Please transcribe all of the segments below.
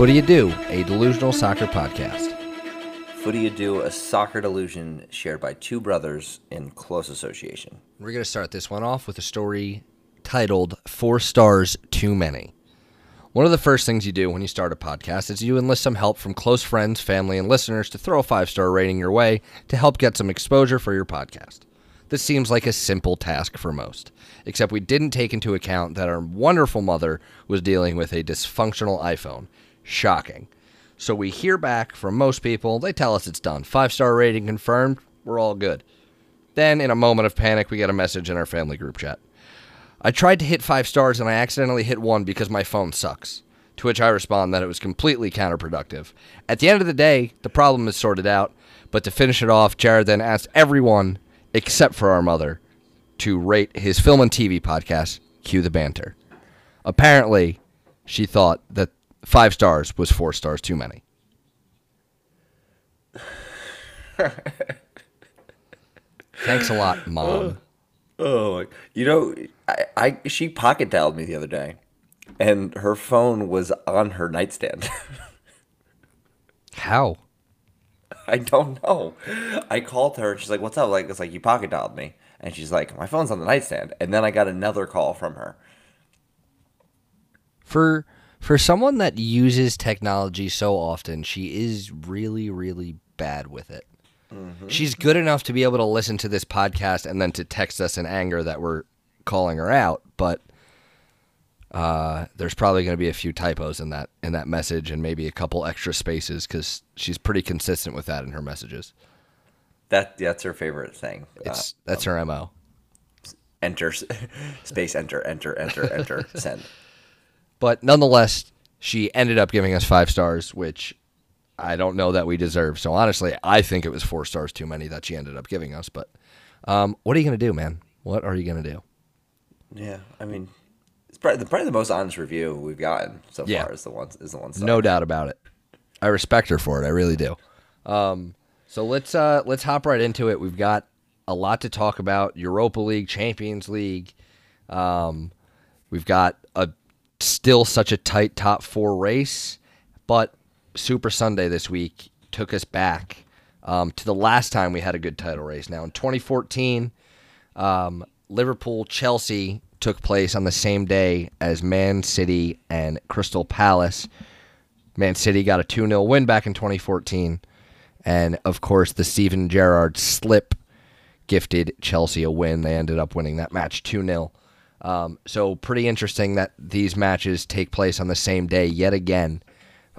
Footy You Do, a delusional soccer podcast. Footy You Do, a soccer delusion shared by two brothers in close association. We're going to start this one off with a story titled Four Stars Too Many. One of the first things you do when you start a podcast is you enlist some help from close friends, family, and listeners to throw a five star rating your way to help get some exposure for your podcast. This seems like a simple task for most, except we didn't take into account that our wonderful mother was dealing with a dysfunctional iPhone. Shocking. So we hear back from most people, they tell us it's done. Five star rating confirmed, we're all good. Then, in a moment of panic, we get a message in our family group chat. I tried to hit five stars and I accidentally hit one because my phone sucks. To which I respond that it was completely counterproductive. At the end of the day, the problem is sorted out. But to finish it off, Jared then asked everyone, except for our mother, to rate his film and TV podcast, Cue the Banter. Apparently, she thought that five stars was four stars too many. Thanks a lot, Mom. Oh, oh you know, I, I she pocket dialed me the other day, and her phone was on her nightstand. How? I don't know. I called her and she's like, "What's up?" Like it's like you pocket dialed me, and she's like, "My phone's on the nightstand." And then I got another call from her. For for someone that uses technology so often, she is really really bad with it. She's good enough to be able to listen to this podcast and then to text us in anger that we're calling her out, but uh, there's probably going to be a few typos in that in that message and maybe a couple extra spaces because she's pretty consistent with that in her messages. That that's her favorite thing. It's Uh, that's her mo. enter space enter enter enter enter send. But nonetheless, she ended up giving us five stars, which I don't know that we deserve. So honestly, I think it was four stars too many that she ended up giving us. But um, what are you going to do, man? What are you going to do? Yeah, I mean, it's probably the, probably the most honest review we've gotten so Yeah. far. Is the one is the one. star. No doubt about it. I respect her for it. I really do. Um, so let's uh, let's hop right into it. We've got a lot to talk about: Europa League, Champions League. Um, we've got still such a tight top four race, but Super Sunday this week took us back um, to the last time we had a good title race. Now in 2014, um, Liverpool Chelsea took place on the same day as Man City and Crystal Palace. Man City got a 2 0 win back in 2014. And of course, the Steven Gerrard slip gifted Chelsea a win. They ended up winning that match 2 0. Um, so, pretty interesting that these matches take place on the same day yet again,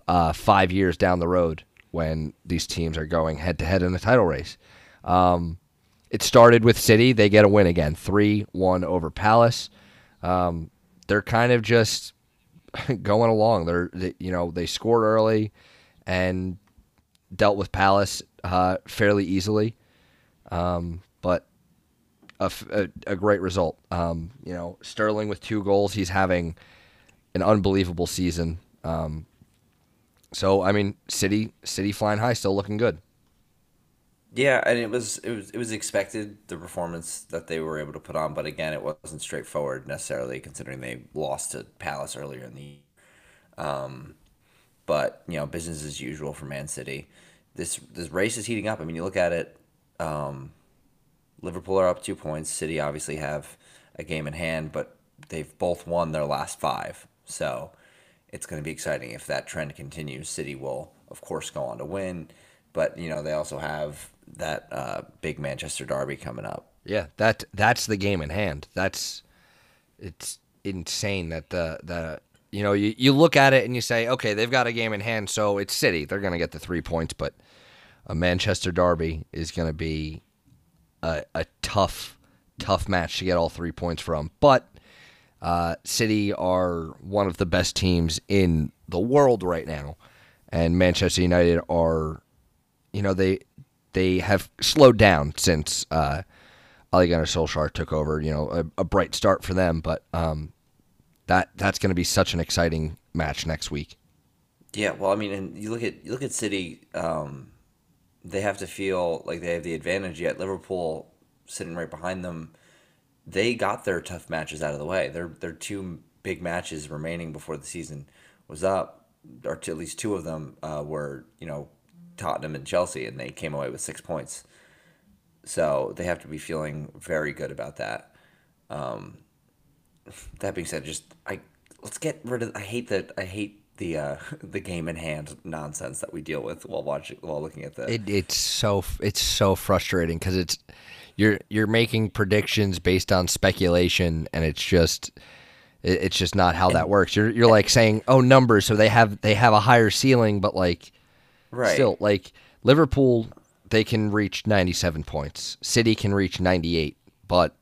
uh, five years down the road when these teams are going head to head in a title race. Um, it started with City. They get a win again 3 1 over Palace. Um, they're kind of just going along. They're, they, you know, they scored early and dealt with Palace uh, fairly easily. Um, but a, a- a great result. Um, you know, Sterling with two goals. He's having an unbelievable season. Um, so I mean, City City flying high, still looking good. Yeah, and it was it was it was expected the performance that they were able to put on, but again, it wasn't straightforward necessarily considering they lost to Palace earlier in the year. Um, but you know, business as usual for Man City. This this race is heating up. I mean, you look at it. Um, Liverpool are up two points. City obviously have a game in hand, but they've both won their last five. So it's going to be exciting if that trend continues. City will, of course, go on to win, but you know they also have that uh, big Manchester derby coming up. Yeah, that that's the game in hand. That's it's insane that the the you know you, you look at it and you say okay they've got a game in hand so it's City they're going to get the three points but a Manchester derby is going to be a, a tough tough match to get all three points from but uh, City are one of the best teams in the world right now and Manchester United are you know they they have slowed down since uh, Ole Solskjaer took over. You know, a, a bright start for them, but um, that that's going to be such an exciting match next week. Yeah, well, I mean, and you look at you look at City. Um, they have to feel like they have the advantage. Yet Liverpool sitting right behind them, they got their tough matches out of the way. Their their two big matches remaining before the season was up. or at least two of them uh, were you know Tottenham and Chelsea, and they came away with six points. So they have to be feeling very good about that. Um, that being said, just I let's get rid of. I hate that. I hate the uh, the game in hand nonsense that we deal with while watching while looking at the. It, it's so it's so frustrating because it's you're you're making predictions based on speculation, and it's just it, it's just not how that works. You're you're like saying oh numbers, so they have they have a higher ceiling, but like right. still like Liverpool they can reach 97 points. City can reach 98, but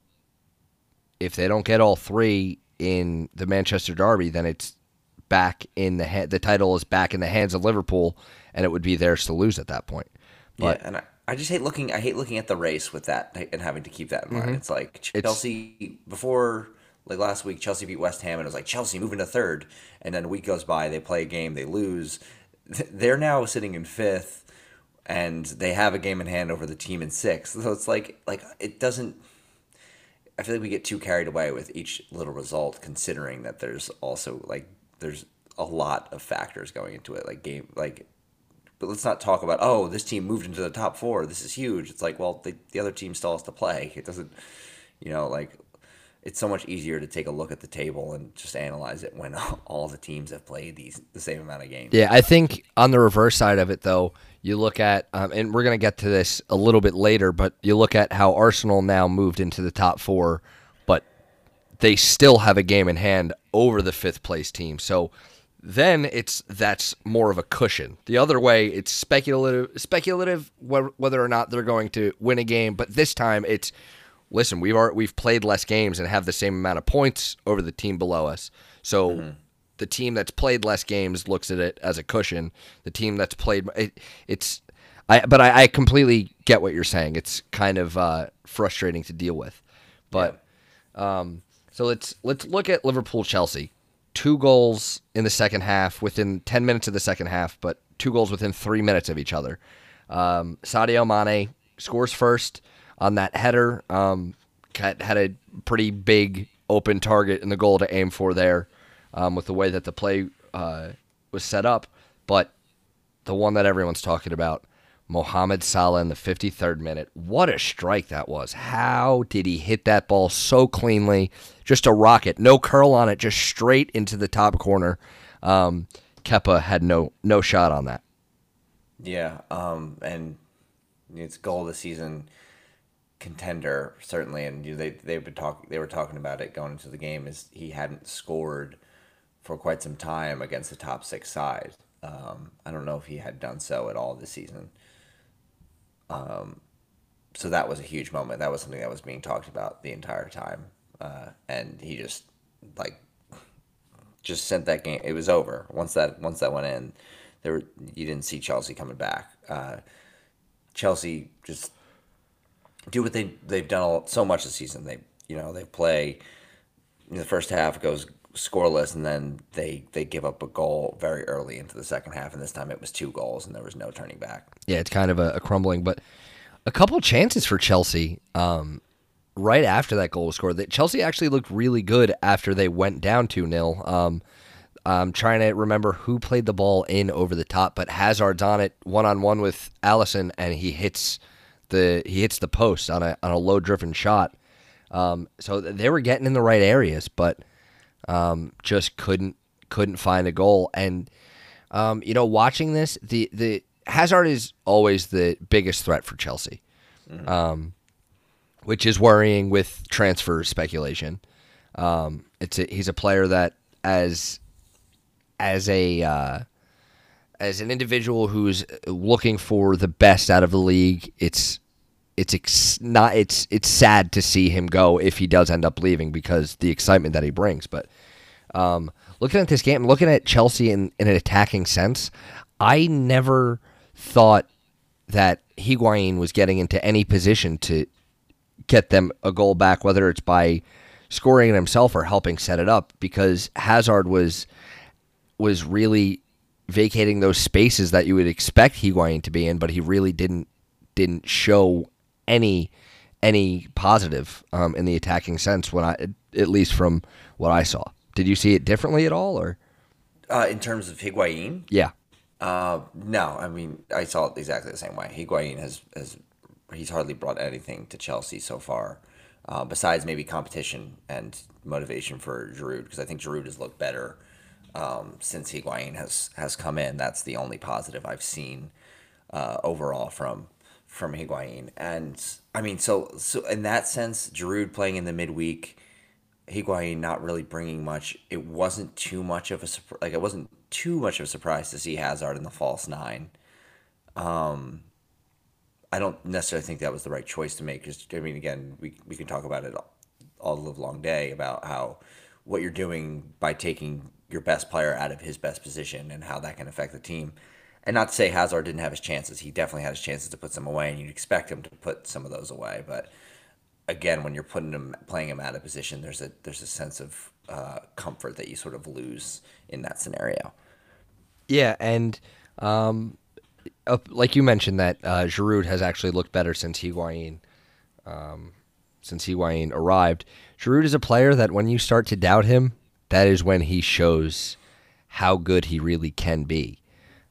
if they don't get all three in the Manchester Derby, then it's back in the ha- the title is back in the hands of Liverpool, and it would be theirs to lose at that point. But yeah, and I, I just hate looking. I hate looking at the race with that and having to keep that in mind. Mm-hmm. It's like Chelsea before, like last week, Chelsea beat West Ham, and it was like Chelsea moving to third, and then a week goes by, they play a game, they lose. They're now sitting in fifth, and they have a game in hand over the team in sixth. So it's like like it doesn't. I feel like we get too carried away with each little result, considering that there's also like there's a lot of factors going into it, like game like. But let's not talk about oh this team moved into the top four. This is huge. It's like well the, the other team still has to play. It doesn't, you know, like it's so much easier to take a look at the table and just analyze it when all the teams have played these the same amount of games. Yeah, I think on the reverse side of it, though, you look at, um, and we're going to get to this a little bit later, but you look at how Arsenal now moved into the top four, but they still have a game in hand over the fifth place team. So then it's that's more of a cushion. The other way, it's speculative, speculative whether or not they're going to win a game. But this time, it's listen, we've already, we've played less games and have the same amount of points over the team below us. So. Mm-hmm the team that's played less games looks at it as a cushion. The team that's played it, it's I but I, I, completely get what you're saying. It's kind of uh, frustrating to deal with. But yeah. um, so let's let's look at Liverpool Chelsea. Two goals in the second half within 10 minutes of the second half, but two goals within 3 minutes of each other. Um, Sadio Mane scores first on that header. Um, had a pretty big open target in the goal to aim for there um, with the way that the play uh, was set up. But the one that everyone's talking about, Mohamed Salah in the 53rd minute. What a strike that was. How did he hit that ball so cleanly? Just a rocket. No curl on it, just straight into the top corner. Um, Kepa had no no shot on that. Yeah, um, and it's goal of the season contender certainly, and they they've been talking. They were talking about it going into the game. Is he hadn't scored for quite some time against the top six side. Um, I don't know if he had done so at all this season. Um, so that was a huge moment. That was something that was being talked about the entire time, uh, and he just like just sent that game. It was over once that once that went in. There, were, you didn't see Chelsea coming back. Uh, Chelsea just do what they they've done all, so much this season. They you know they play. In the first half goes scoreless, and then they they give up a goal very early into the second half, and this time it was two goals, and there was no turning back. Yeah, it's kind of a, a crumbling, but a couple chances for Chelsea. Um, right after that goal was scored, that Chelsea actually looked really good after they went down two 0 um, I'm trying to remember who played the ball in over the top, but Hazard's on it one on one with Alisson, and he hits the he hits the post on a on a low driven shot. Um, so they were getting in the right areas, but um, just couldn't couldn't find a goal. And um, you know, watching this, the the Hazard is always the biggest threat for Chelsea, mm-hmm. um, which is worrying with transfer speculation. Um, it's a, he's a player that as as a uh, as an individual who's looking for the best out of the league, it's it's ex- not it's it's sad to see him go if he does end up leaving because the excitement that he brings. But um, looking at this game, looking at Chelsea in, in an attacking sense, I never thought that Higuain was getting into any position to get them a goal back, whether it's by scoring it himself or helping set it up, because Hazard was was really vacating those spaces that you would expect Higuain to be in, but he really didn't didn't show any any positive um, in the attacking sense when I at least from what I saw. Did you see it differently at all, or? Uh, in terms of Higuain, Yeah. uh, no, I mean I saw it exactly the same way. Higuain has has he's hardly brought anything to Chelsea so far, uh, besides maybe competition and motivation for Giroud because I think Giroud has looked better um, since Higuain has has come in. That's the only positive I've seen uh, overall from from Higuain. And I mean, so so in that sense, Giroud playing in the midweek, Higuain not really bringing much. It wasn't too much of a. Like it wasn't too much of a surprise to see Hazard in the false nine. Um, I don't necessarily think that was the right choice to make. Because I mean, again, we we can talk about it all, all the live long day about how what you're doing by taking your best player out of his best position and how that can affect the team. And not to say Hazard didn't have his chances. He definitely had his chances to put some away, and you'd expect him to put some of those away. But again, when you're putting him, playing him out of position, there's a there's a sense of uh, comfort that you sort of lose in that scenario. Yeah, and um, like you mentioned, that uh, Giroud has actually looked better since Higuain, um, since Higuain arrived. Giroud is a player that when you start to doubt him, that is when he shows how good he really can be,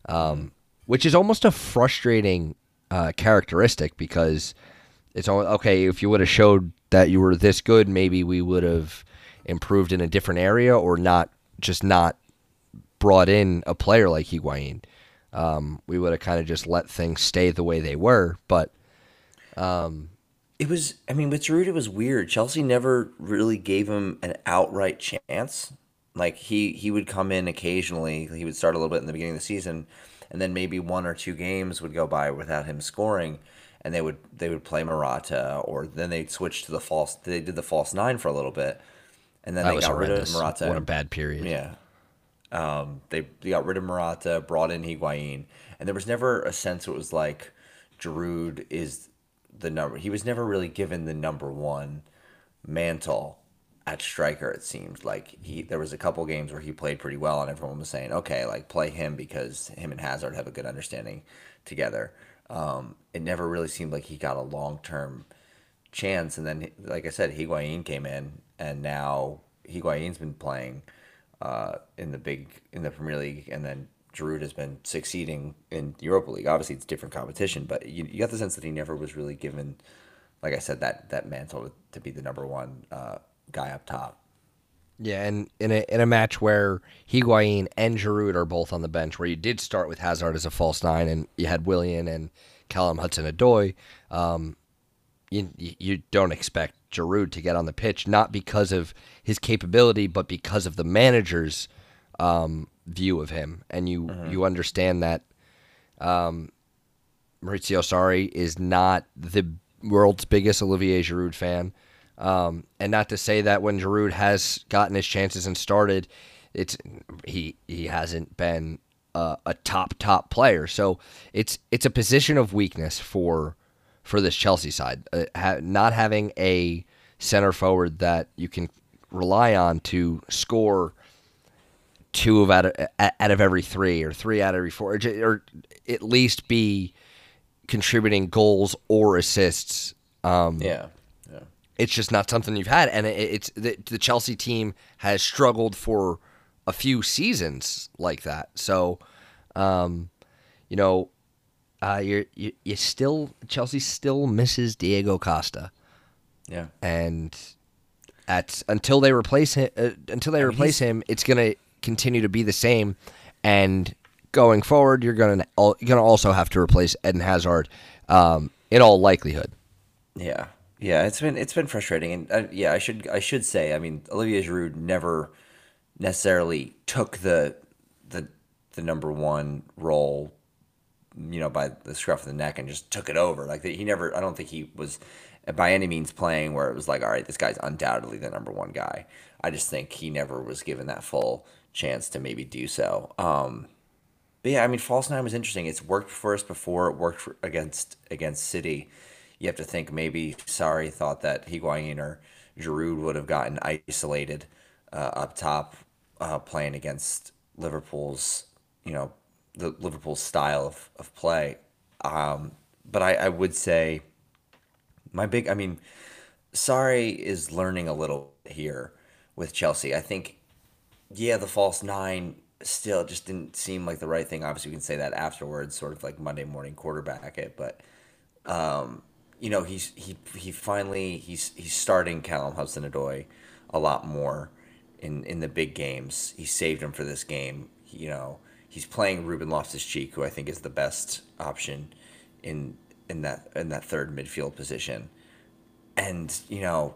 um, which is almost a frustrating uh, characteristic because it's all okay. If you would have showed that you were this good, maybe we would have improved in a different area or not just not brought in a player like Higuain. Um, we would have kind of just let things stay the way they were. But It was, I mean, with Giroud, it was weird. Chelsea never really gave him an outright chance. Like he he would come in occasionally. He would start a little bit in the beginning of the season, and then maybe one or two games would go by without him scoring, and they would they would play Morata, or then they'd switch to the false. They did the false nine for a little bit, and then that they got rid of horrendous. Morata. What a bad period. Yeah. Um, they, they got rid of Morata, brought in Higuain, and there was never a sense it was like Giroud is the number. He was never really given the number one mantle at striker. It seemed like he there was a couple games where he played pretty well, and everyone was saying, okay, like play him because him and Hazard have a good understanding together. Um, it never really seemed like he got a long term chance. And then, like I said, Higuain came in, and now Higuain's been playing uh, in the big in the Premier League, and then Giroud has been succeeding in Europa League. Obviously, it's different competition, but you, you got the sense that he never was really given, like I said, that that mantle to be the number one uh, guy up top. Yeah, and in a in a match where Higuain and Giroud are both on the bench, where you did start with Hazard as a false nine, and you had Willian and Callum Hudson-Odoi, um, you you don't expect Giroud to get on the pitch, not because of his capability, but because of the manager's um, view of him, and you you understand that um, Maurizio Sarri is not the world's biggest Olivier Giroud fan. Um, and not to say that when Giroud has gotten his chances and started, it's he he hasn't been uh, a top top player. So it's it's a position of weakness for for this Chelsea side, uh, ha- not having a center forward that you can rely on to score two of out of out of every three or three out of every four, or, at least be contributing goals or assists. Um, yeah, it's just not something you've had, and it, it's the, the Chelsea team has struggled for a few seasons like that. So, um, you know, uh, you're, you you still Chelsea still misses Diego Costa, yeah. and at until they replace him uh, until they replace him, it's gonna continue to be the same, and going forward, you're gonna you're gonna also have to replace Eden Hazard, um, in all likelihood. Yeah, yeah, it's been it's been frustrating, and uh, yeah, I should I should say, I mean, Olivier Giroud never necessarily took the the the number one role, you know, by the scruff of the neck and just took it over. Like he never, I don't think he was by any means playing where it was like, all right, this guy's undoubtedly the number one guy. I just think he never was given that full chance to maybe do so. Um, but yeah, I mean, false nine was interesting. It's worked for us before. It worked for, against against City. You have to think maybe Sarri thought that Higuain or Giroud would have gotten isolated uh, up top, uh, playing against Liverpool's, you know, the Liverpool style of, of play. Um, but I, I would say my big, I mean, Sarri is learning a little here with Chelsea. I think, yeah, the false nine still just didn't seem like the right thing. Obviously, we can say that afterwards, sort of like Monday morning quarterback it, but um, you know, he's he he finally he's he's starting Callum Hudson-Odoi a lot more in in the big games. He saved him for this game. You know, he's playing Ruben Loftus-Cheek, who I think is the best option in in that in that third midfield position. And you know,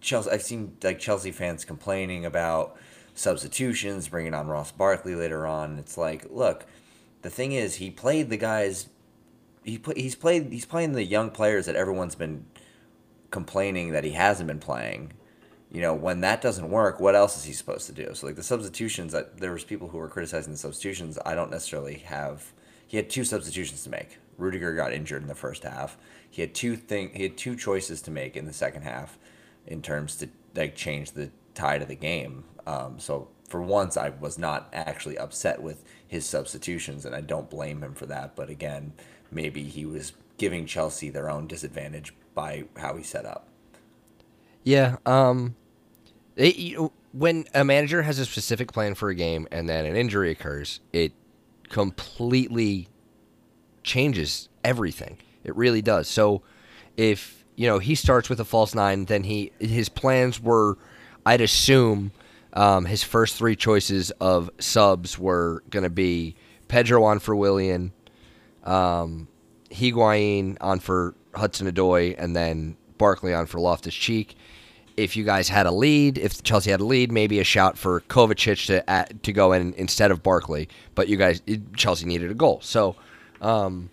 Chelsea. I've seen like Chelsea fans complaining about substitutions, bringing on Ross Barkley later on. It's like, look, the thing is, he played the guys. He play, he's played. He's playing the young players that everyone's been complaining that he hasn't been playing. You know, when that doesn't work, what else is he supposed to do? So, like the substitutions, that there was people who were criticizing the substitutions. I don't necessarily have. He had two substitutions to make. Rudiger got injured in the first half. He had two thing. He had two choices to make in the second half, in terms to like change the tide of the game. Um, so for once, I was not actually upset with his substitutions, and I don't blame him for that. But again, maybe he was giving Chelsea their own disadvantage by how he set up. Yeah. Um. It, you, when a manager has a specific plan for a game and then an injury occurs, it completely changes everything. It really does. So if you know he starts with a false nine, then he his plans were, I'd assume, um, his first three choices of subs were going to be Pedro on for Willian, um, Higuain on for Hudson Odoi, and then Barkley on for Loftus Cheek. If you guys had a lead, if Chelsea had a lead, maybe a shout for Kovacic to add, to go in instead of Barkley. But you guys, Chelsea needed a goal, so um,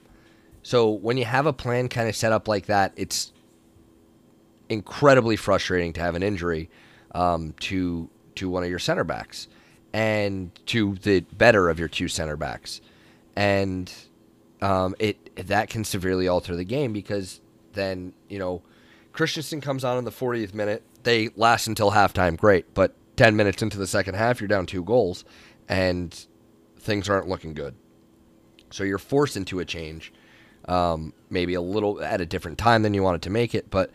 so when you have a plan kind of set up like that, it's incredibly frustrating to have an injury um, to to one of your center backs and to the better of your two center backs, and um, it that can severely alter the game because then you know Christensen comes on in the 40th minute. They last until halftime, great, but 10 minutes into the second half, you're down two goals, and things aren't looking good. So you're forced into a change, um, maybe a little at a different time than you wanted to make it, but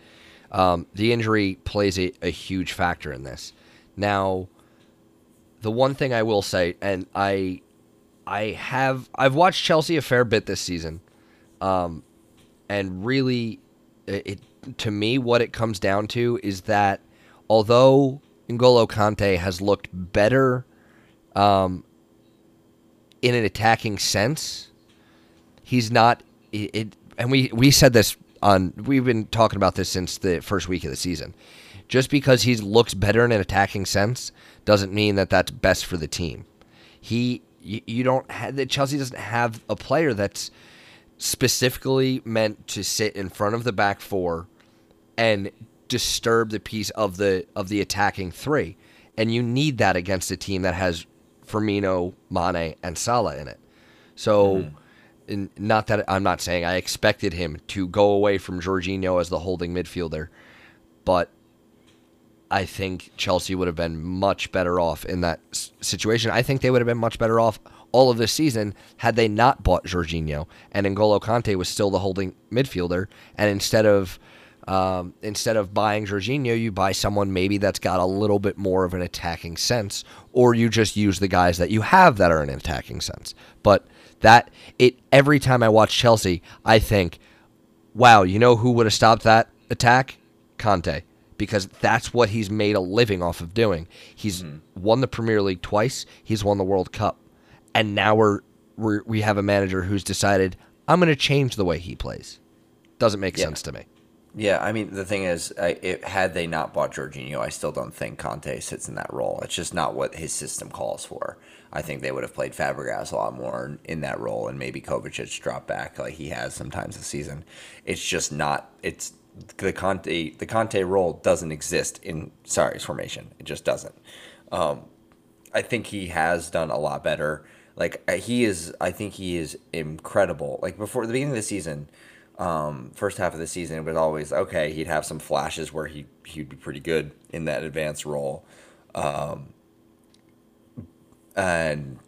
um, the injury plays a, a huge factor in this. Now, the one thing I will say, and I, I have I've watched Chelsea a fair bit this season, um, and really, it, to me what it comes down to is that although N'Golo Kante has looked better um, in an attacking sense, he's not. It, it, and we we said this on. We've been talking about this since the first week of the season. Just because he looks better in an attacking sense doesn't mean that that's best for the team. He you, you don't have that Chelsea doesn't have a player that's specifically meant to sit in front of the back four and disturb the piece of the of the attacking three. And you need that against a team that has Firmino, Mane, and Salah in it. So, mm-hmm. not that I'm not saying I expected him to go away from Jorginho as the holding midfielder, but I think Chelsea would have been much better off in that situation. I think they would have been much better off all of this season had they not bought Jorginho and N'Golo Kante was still the holding midfielder. And instead of um, instead of buying Jorginho, you buy someone maybe that's got a little bit more of an attacking sense, or you just use the guys that you have that are an attacking sense. But that it every time I watch Chelsea, I think, wow, you know who would have stopped that attack? Kante. Because that's what he's made a living off of doing. He's mm-hmm. won the Premier League twice. He's won the World Cup, and now we're, we're we have a manager who's decided I'm going to change the way he plays. Doesn't make yeah. sense to me. Yeah, I mean the thing is, I, it, had they not bought Jorginho, I still don't think Kante sits in that role. It's just not what his system calls for. I think they would have played Fabregas a lot more in that role, and maybe Kovacic drop back like he has sometimes this season. It's just not. It's the Conte the Kante role doesn't exist in Sarri's formation. It just doesn't. Um, I think he has done a lot better. Like he is, I think he is incredible. Like before the beginning of the season um, first half of the season, it was always okay. He'd have some flashes where he he'd be pretty good in that advanced role, um, and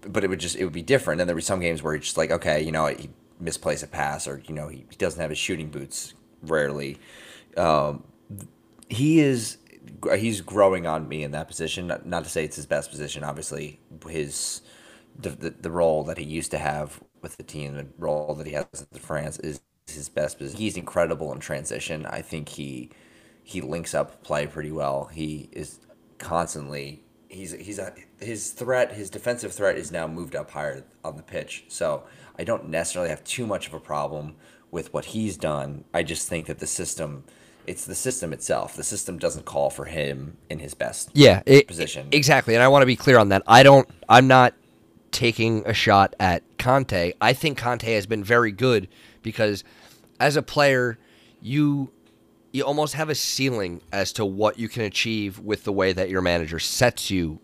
but it would just it would be different. And there were some games where he's just like, okay, you know, he misplays a pass, or you know, he, he doesn't have his shooting boots rarely. Um, he is he's growing on me in that position. Not, to say it's his best position. Obviously, his the, the, the role that he used to have with the team, the role that he has in France is his best position. He's incredible in transition. I think he he links up play pretty well. He is constantly he's he's a, his threat, his defensive threat is now moved up higher on the pitch. So I don't necessarily have too much of a problem with what he's done. I just think that the system it's the system itself. The system doesn't call for him in his best yeah it, position. exactly. And I want to be clear on that. I don't. I'm not taking a shot at Kante. I think Kante has been very good because as a player, you you almost have a ceiling as to what you can achieve with the way that your manager sets you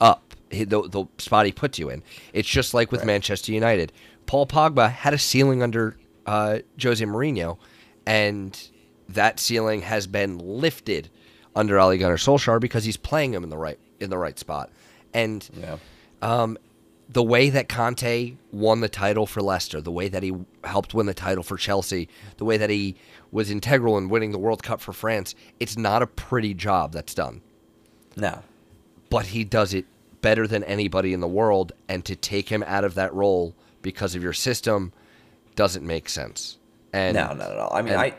up, the, the spot he puts you in. It's just like with right. Manchester United. Paul Pogba had a ceiling under uh, Jose Mourinho, and that ceiling has been lifted under Ole Gunnar Solskjaer because he's playing him in the right in the right spot. And yeah. um, the way that Kante won the title for Leicester, the way that he helped win the title for Chelsea, the way that he was integral in winning the World Cup for France, it's not a pretty job that's done. No. But he does it better than anybody in the world, and to take him out of that role because of your system doesn't make sense. And No, not at all. I mean, and, I.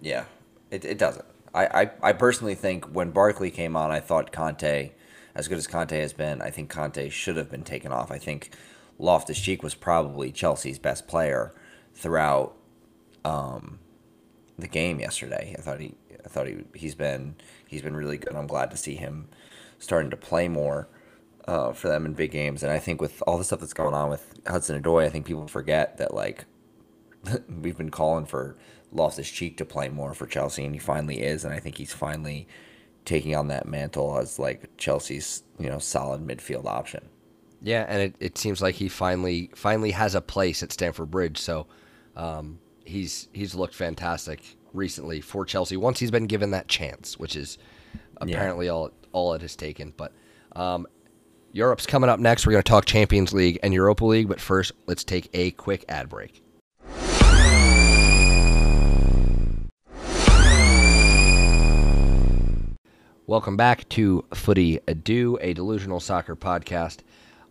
Yeah, it, it doesn't. I, I, I personally think when Barkley came on, I thought Kante as good as Kante has been, I think Kante should have been taken off. I think Loftus Cheek was probably Chelsea's best player throughout um, the game yesterday. I thought he, I thought he, he's been, he's been really good. I'm glad to see him starting to play more uh, for them in big games. And I think with all the stuff that's going on with Hudson Odoi, I think people forget that like we've been calling for Loftus Cheek to play more for Chelsea, and he finally is. And I think he's finally taking on that mantle as like Chelsea's you know solid midfield option. Yeah, and it, it seems like he finally finally has a place at Stamford Bridge. So um, he's he's looked fantastic recently for Chelsea once he's been given that chance, which is apparently yeah. all all it has taken. But um, Europe's coming up next. We're going to talk Champions League and Europa League, but first let's take a quick ad break. Welcome back to Footy Ado, a delusional soccer podcast.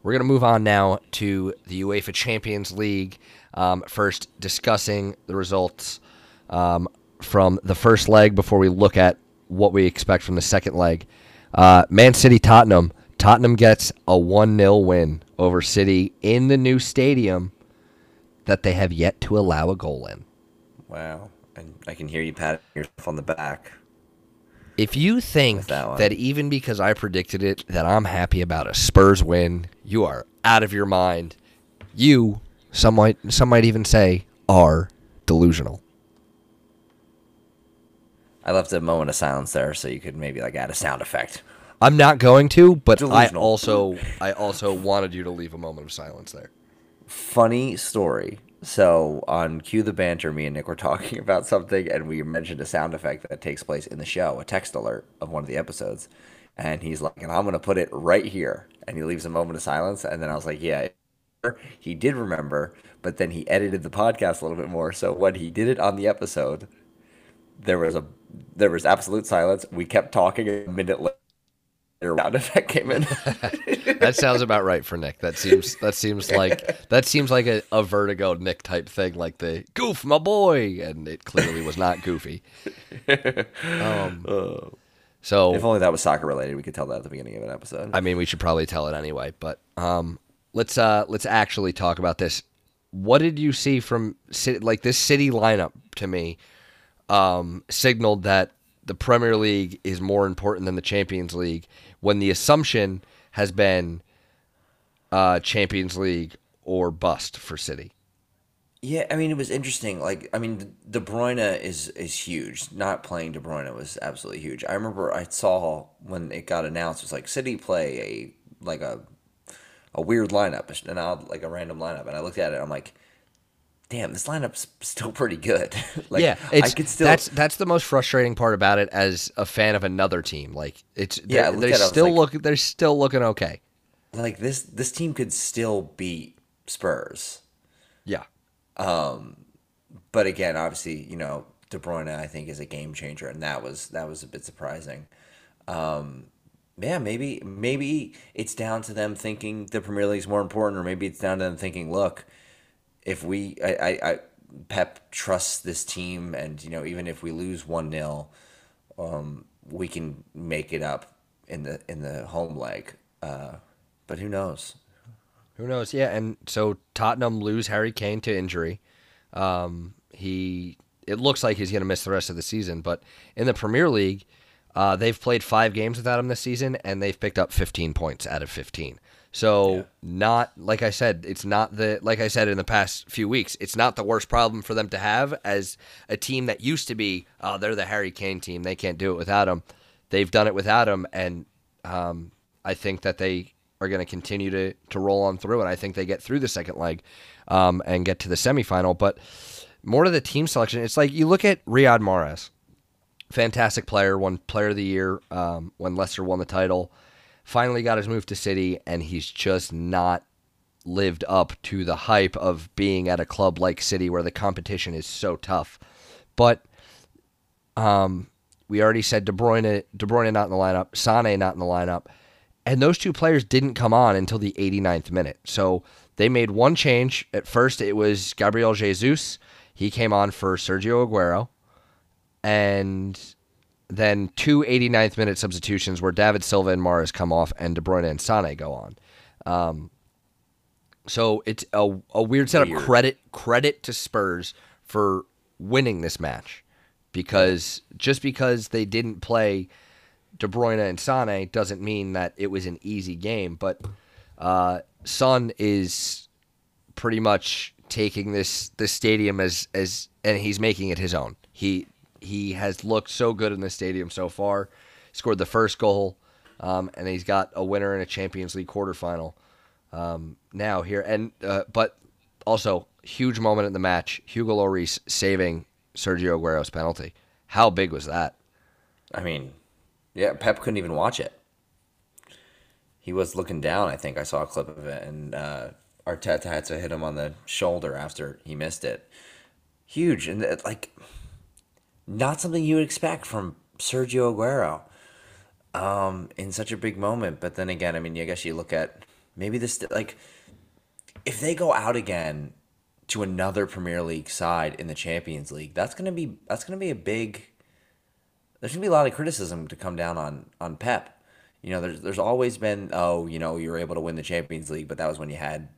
We're going to move on now to the UEFA Champions League. Um, first, discussing the results um, from the first leg before we look at what we expect from the second leg. Uh, Man City Tottenham. Tottenham gets a 1 0 win over City in the new stadium that they have yet to allow a goal in. Wow. And I can hear you patting yourself on the back. If you think that, that, even because I predicted it that I'm happy about a Spurs win, you are out of your mind. You, some might some might even say, are delusional. I left a moment of silence there so you could maybe like add a sound effect. I'm not going to, but delusional. I also I also wanted you to leave a moment of silence there. Funny story. So on Cue the Banter, me and Nick were talking about something, and we mentioned a sound effect that takes place in the show, a text alert of one of the episodes. And he's like, and I'm going to put it right here. And he leaves a moment of silence. And then I was like, yeah, he did remember, but then he edited the podcast a little bit more. So when he did it on the episode, there was a there was absolute silence. We kept talking a minute later sound effect came in. that sounds about right for Nick. That seems that seems like that seems like a, a Vertigo Nick type thing, like the goof my boy, and it clearly was not goofy. Um, oh. so if only that was soccer related, we could tell that at the beginning of an episode. I mean, we should probably tell it anyway. But um, let's uh, let's actually talk about this. What did you see from like this city lineup to me? Um, signaled that the Premier League is more important than the Champions League when the assumption has been uh, Champions League or bust for City. Yeah, I mean it was interesting. Like, I mean, De Bruyne is is huge. Not playing De Bruyne was absolutely huge. I remember I saw when it got announced, it was like City play a like a a weird lineup, an odd like a random lineup, and I looked at it. I'm like, damn, this lineup's still pretty good. like, yeah, I could still. That's that's the most frustrating part about it as a fan of another team. Like it's yeah, they're, they're still like, look they're still looking okay. Like this this team could still beat Spurs. Yeah. Um, but again, obviously, you know, De Bruyne, I think, is a game changer, and that was that was a bit surprising. Um, yeah, maybe maybe it's down to them thinking the Premier League is more important, or maybe it's down to them thinking, look, if we, I, I, I Pep trusts this team, and you know, even if we lose one 0 um, we can make it up in the in the home leg. Uh, but who knows? Who knows? Yeah, and so Tottenham lose Harry Kane to injury. Um, he it looks like he's going to miss the rest of the season, but in the Premier League, uh, they've played five games without him this season, and they've picked up 15 points out of 15. So yeah. not like I said, it's not the like I said in the past few weeks, it's not the worst problem for them to have as a team that used to be, oh, they're the Harry Kane team, they can't do it without him. They've done it without him, and um, I think that they are going to continue to to roll on through, and I think they get through the second leg um, and get to the semifinal. But more to the team selection, it's like you look at Riyad Mahrez, fantastic player, won Player of the Year um, when Leicester won the title. Finally got his move to City, and he's just not lived up to the hype of being at a club like City where the competition is so tough. But um, we already said De Bruyne, De Bruyne not in the lineup, Sane not in the lineup. And those two players didn't come on until the 89th minute. So they made one change. At first, it was Gabriel Jesus. He came on for Sergio Aguero. And then two 89th minute substitutions where David Silva and Mahrez come off and De Bruyne and Sane go on. Um, so it's a, a weird setup. Weird. Credit credit to Spurs for winning this match because just because they didn't play De Bruyne and Sane doesn't mean that it was an easy game. But uh, Son is pretty much taking this this stadium as as and he's making it his own. He he has looked so good in the stadium so far. Scored the first goal, um, and he's got a winner in a Champions League quarterfinal um, now here. And uh, but also huge moment in the match: Hugo Lloris saving Sergio Aguero's penalty. How big was that? I mean, yeah, Pep couldn't even watch it. He was looking down. I think I saw a clip of it, and uh, Arteta had to hit him on the shoulder after he missed it. Huge, and it, like, not something you would expect from Sergio Aguero um, in such a big moment. But then again, I mean, I guess you look at maybe this like if they go out again to another Premier League side in the Champions League, that's gonna be that's gonna be a big there's gonna be a lot of criticism to come down on on Pep. You know, there's there's always been oh, you know, you were able to win the Champions League, but that was when you had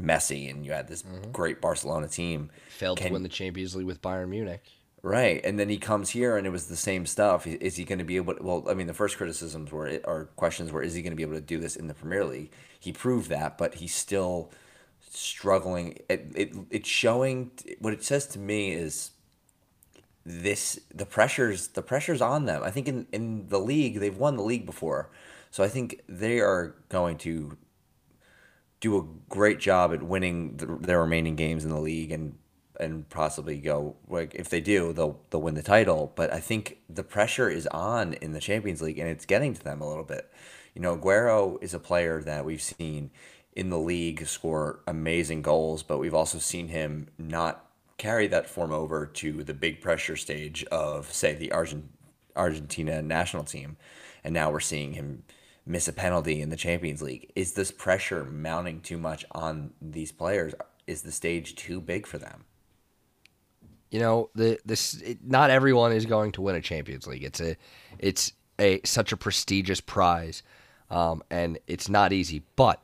Messi and you had this mm-hmm. great Barcelona team. Failed Can, to win the Champions League with Bayern Munich. Right, and then he comes here and it was the same stuff. Is he going to be able? To, well, I mean, the first criticisms were or questions were, is he going to be able to do this in the Premier League? He proved that, but he's still struggling. It, it it's showing. What it says to me is this the pressures the pressures on them. I think in in the league they've won the league before, so I think they are going to do a great job at winning the, their remaining games in the league and and possibly go like if they do they'll they'll win the title. But I think the pressure is on in the Champions League and it's getting to them a little bit. You know, Aguero is a player that we've seen in the league score amazing goals, but we've also seen him not carry that form over to the big pressure stage of, say, the Argent- Argentina national team. And now we're seeing him miss a penalty in the Champions League. Is this pressure mounting too much on these players? Is the stage too big for them? You know, the this it, not everyone is going to win a Champions League. It's a it's a such a prestigious prize, um, and it's not easy. But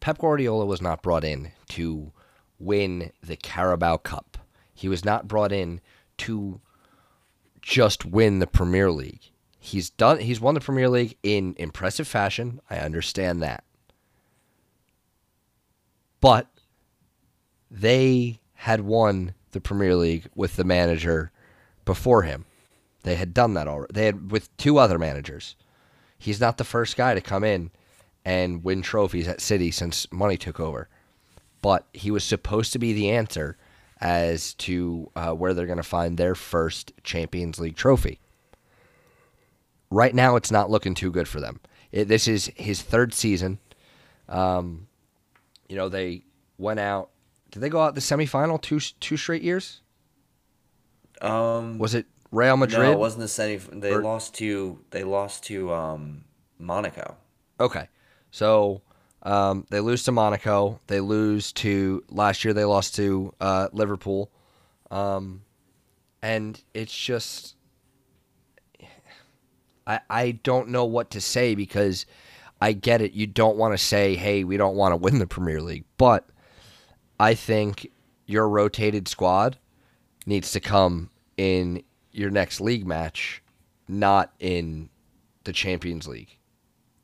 Pep Guardiola was not brought in to win the Carabao Cup. He was not brought in to just win the Premier League. He's done he's won the Premier League in impressive fashion. I understand that. But they had won the Premier League with the manager before him. They had done that already. They had with two other managers. He's not the first guy to come in and win trophies at City since money took over. But he was supposed to be the answer as to uh, where they're going to find their first Champions League trophy. Right now, it's not looking too good for them. It, this is his third season. Um, you know, they went out. Did they go out the semifinal two two straight years? Um, Was it Real Madrid? no, it wasn't the semi. They Or- lost to they lost to um, Monaco. Okay. So um, they lose to Monaco. They lose to last year. They lost to uh, Liverpool, um, and it's just I I don't know what to say because I get it. You don't want to say, "Hey, we don't want to win the Premier League," but I think your rotated squad needs to come in your next league match, not in the Champions League.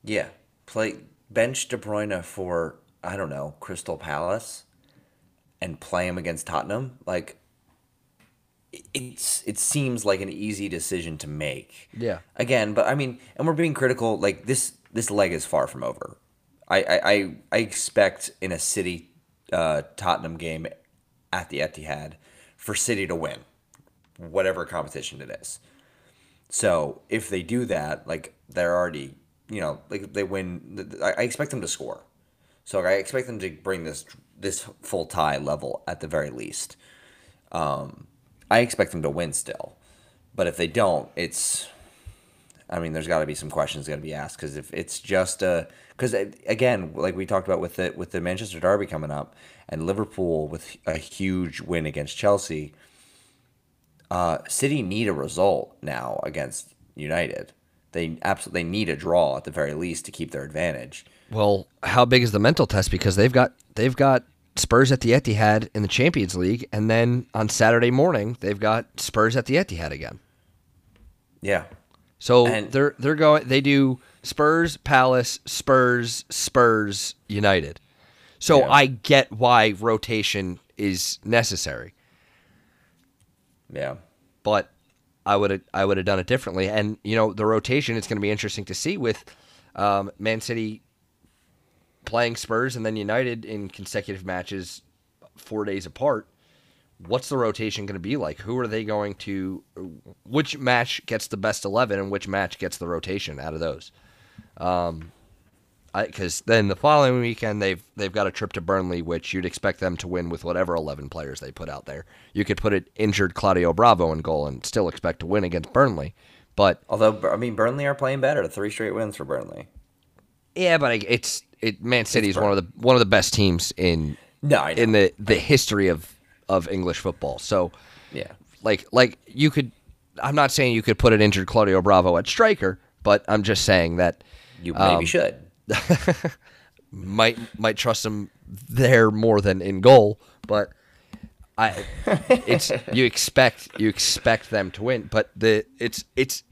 Yeah, play bench De Bruyne for I don't know Crystal Palace, and play him against Tottenham. Like, it- it's it seems like an easy decision to make. Yeah. Again, but I mean, and we're being critical. Like this this leg is far from over. I I I, I expect in a City uh, Tottenham game at the Etihad for City to win, whatever competition it is. So if they do that, like they're already, you know, like they win. I expect them to score. So I expect them to bring this this full tie level at the very least. Um, I expect them to win still, but if they don't, it's. I mean, there's got to be some questions got to be asked because if it's just a because again, like we talked about with the with the Manchester Derby coming up and Liverpool with a huge win against Chelsea, uh, City need a result now against United. They absolutely they need a draw at the very least to keep their advantage. Well, how big is the mental test? Because they've got they've got Spurs at the Etihad in the Champions League, and then on Saturday morning they've got Spurs at the Etihad again. Yeah, So And- they're they're going. They do Spurs, Palace, Spurs, Spurs, United. So Yeah. I get why rotation is necessary, yeah, but I would have I would have done it differently. And you know the rotation is going to be interesting to see with um, Man City playing Spurs and then United in consecutive matches four days apart. What's the rotation going to be like? Who are they going to? Which match gets the best eleven, and which match gets the rotation out of those? Um, because then the following weekend they've they've got a trip to Burnley, which you'd expect them to win with whatever eleven players they put out there. You could put it injured Claudio Bravo in goal and still expect to win against Burnley, but although I mean Burnley are playing better. Three straight wins for Burnley. yeah, but it's it. Man City is one of the one of the best teams in No, in the the history of of English football. So yeah, like like you could I'm not saying you could put an injured Claudio Bravo at striker, but I'm just saying that you maybe Um, should. might might trust him there more than in goal, but I it's you expect you expect them to win, but the it's it's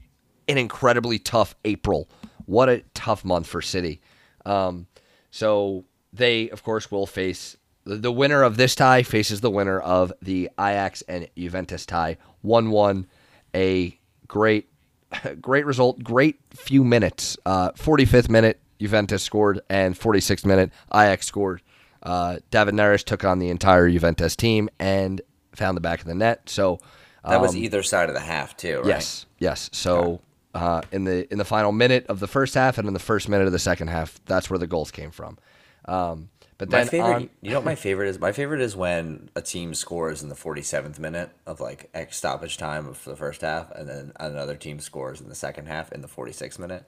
an incredibly tough April. What a tough month for City. Um, so they of course will face the, winner of this tie faces the winner of the Ajax and Juventus tie. One one, a great great result, great few minutes. Uh, 45th minute, Juventus scored, and 46th minute, Ajax scored. Uh, David Neres took on the entire Juventus team and found the back of the net. So That was either side of the half too, right? um, yes, yes. So uh, in the in the final minute of the first half and in the first minute of the second half, that's where the goals came from. Um, but My favorite, on, you know what my favorite is? My favorite is when a team scores in the 47th minute of like X stoppage time for the first half, and then another team scores in the second half in the 46th minute.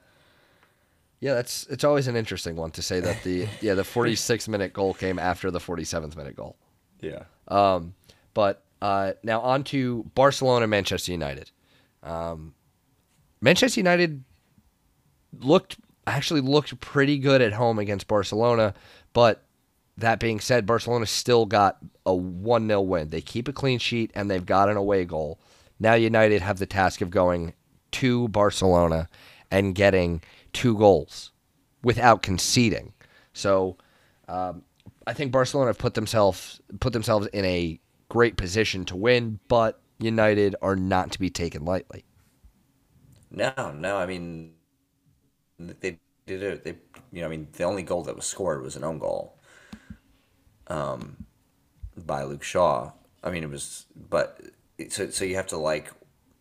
yeah, that's it's always an interesting one to say that the yeah the 46th minute goal came after the 47th minute goal. Yeah. Um, but uh, now on to Barcelona, Manchester United. Um, Manchester United looked actually looked pretty good at home against Barcelona, but that being said, Barcelona still got a 1 0 win. They keep a clean sheet and they've got an away goal. Now United have the task of going to Barcelona and getting two goals without conceding. So um, I think Barcelona have put themselves put themselves in a great position to win, but United are not to be taken lightly. No, no. I mean, they did it. They, you know, I mean, the only goal that was scored was an own goal, um, by Luke Shaw. I mean, it was, but so so you have to like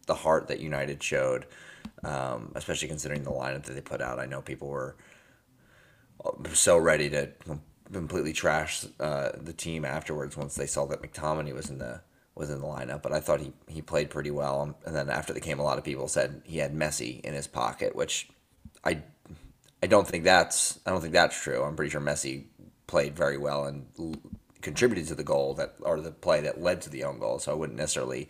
the heart that United showed, um, especially considering the lineup that they put out. I know people were so ready to completely trash uh, the team afterwards once they saw that McTominay was in the was in the lineup, but I thought he, he played pretty well. Um, and then after the game, a lot of people said he had Messi in his pocket, which I I don't think that's I don't think that's true. I'm pretty sure Messi played very well and l- contributed to the goal that or the play that led to the own goal. So I wouldn't necessarily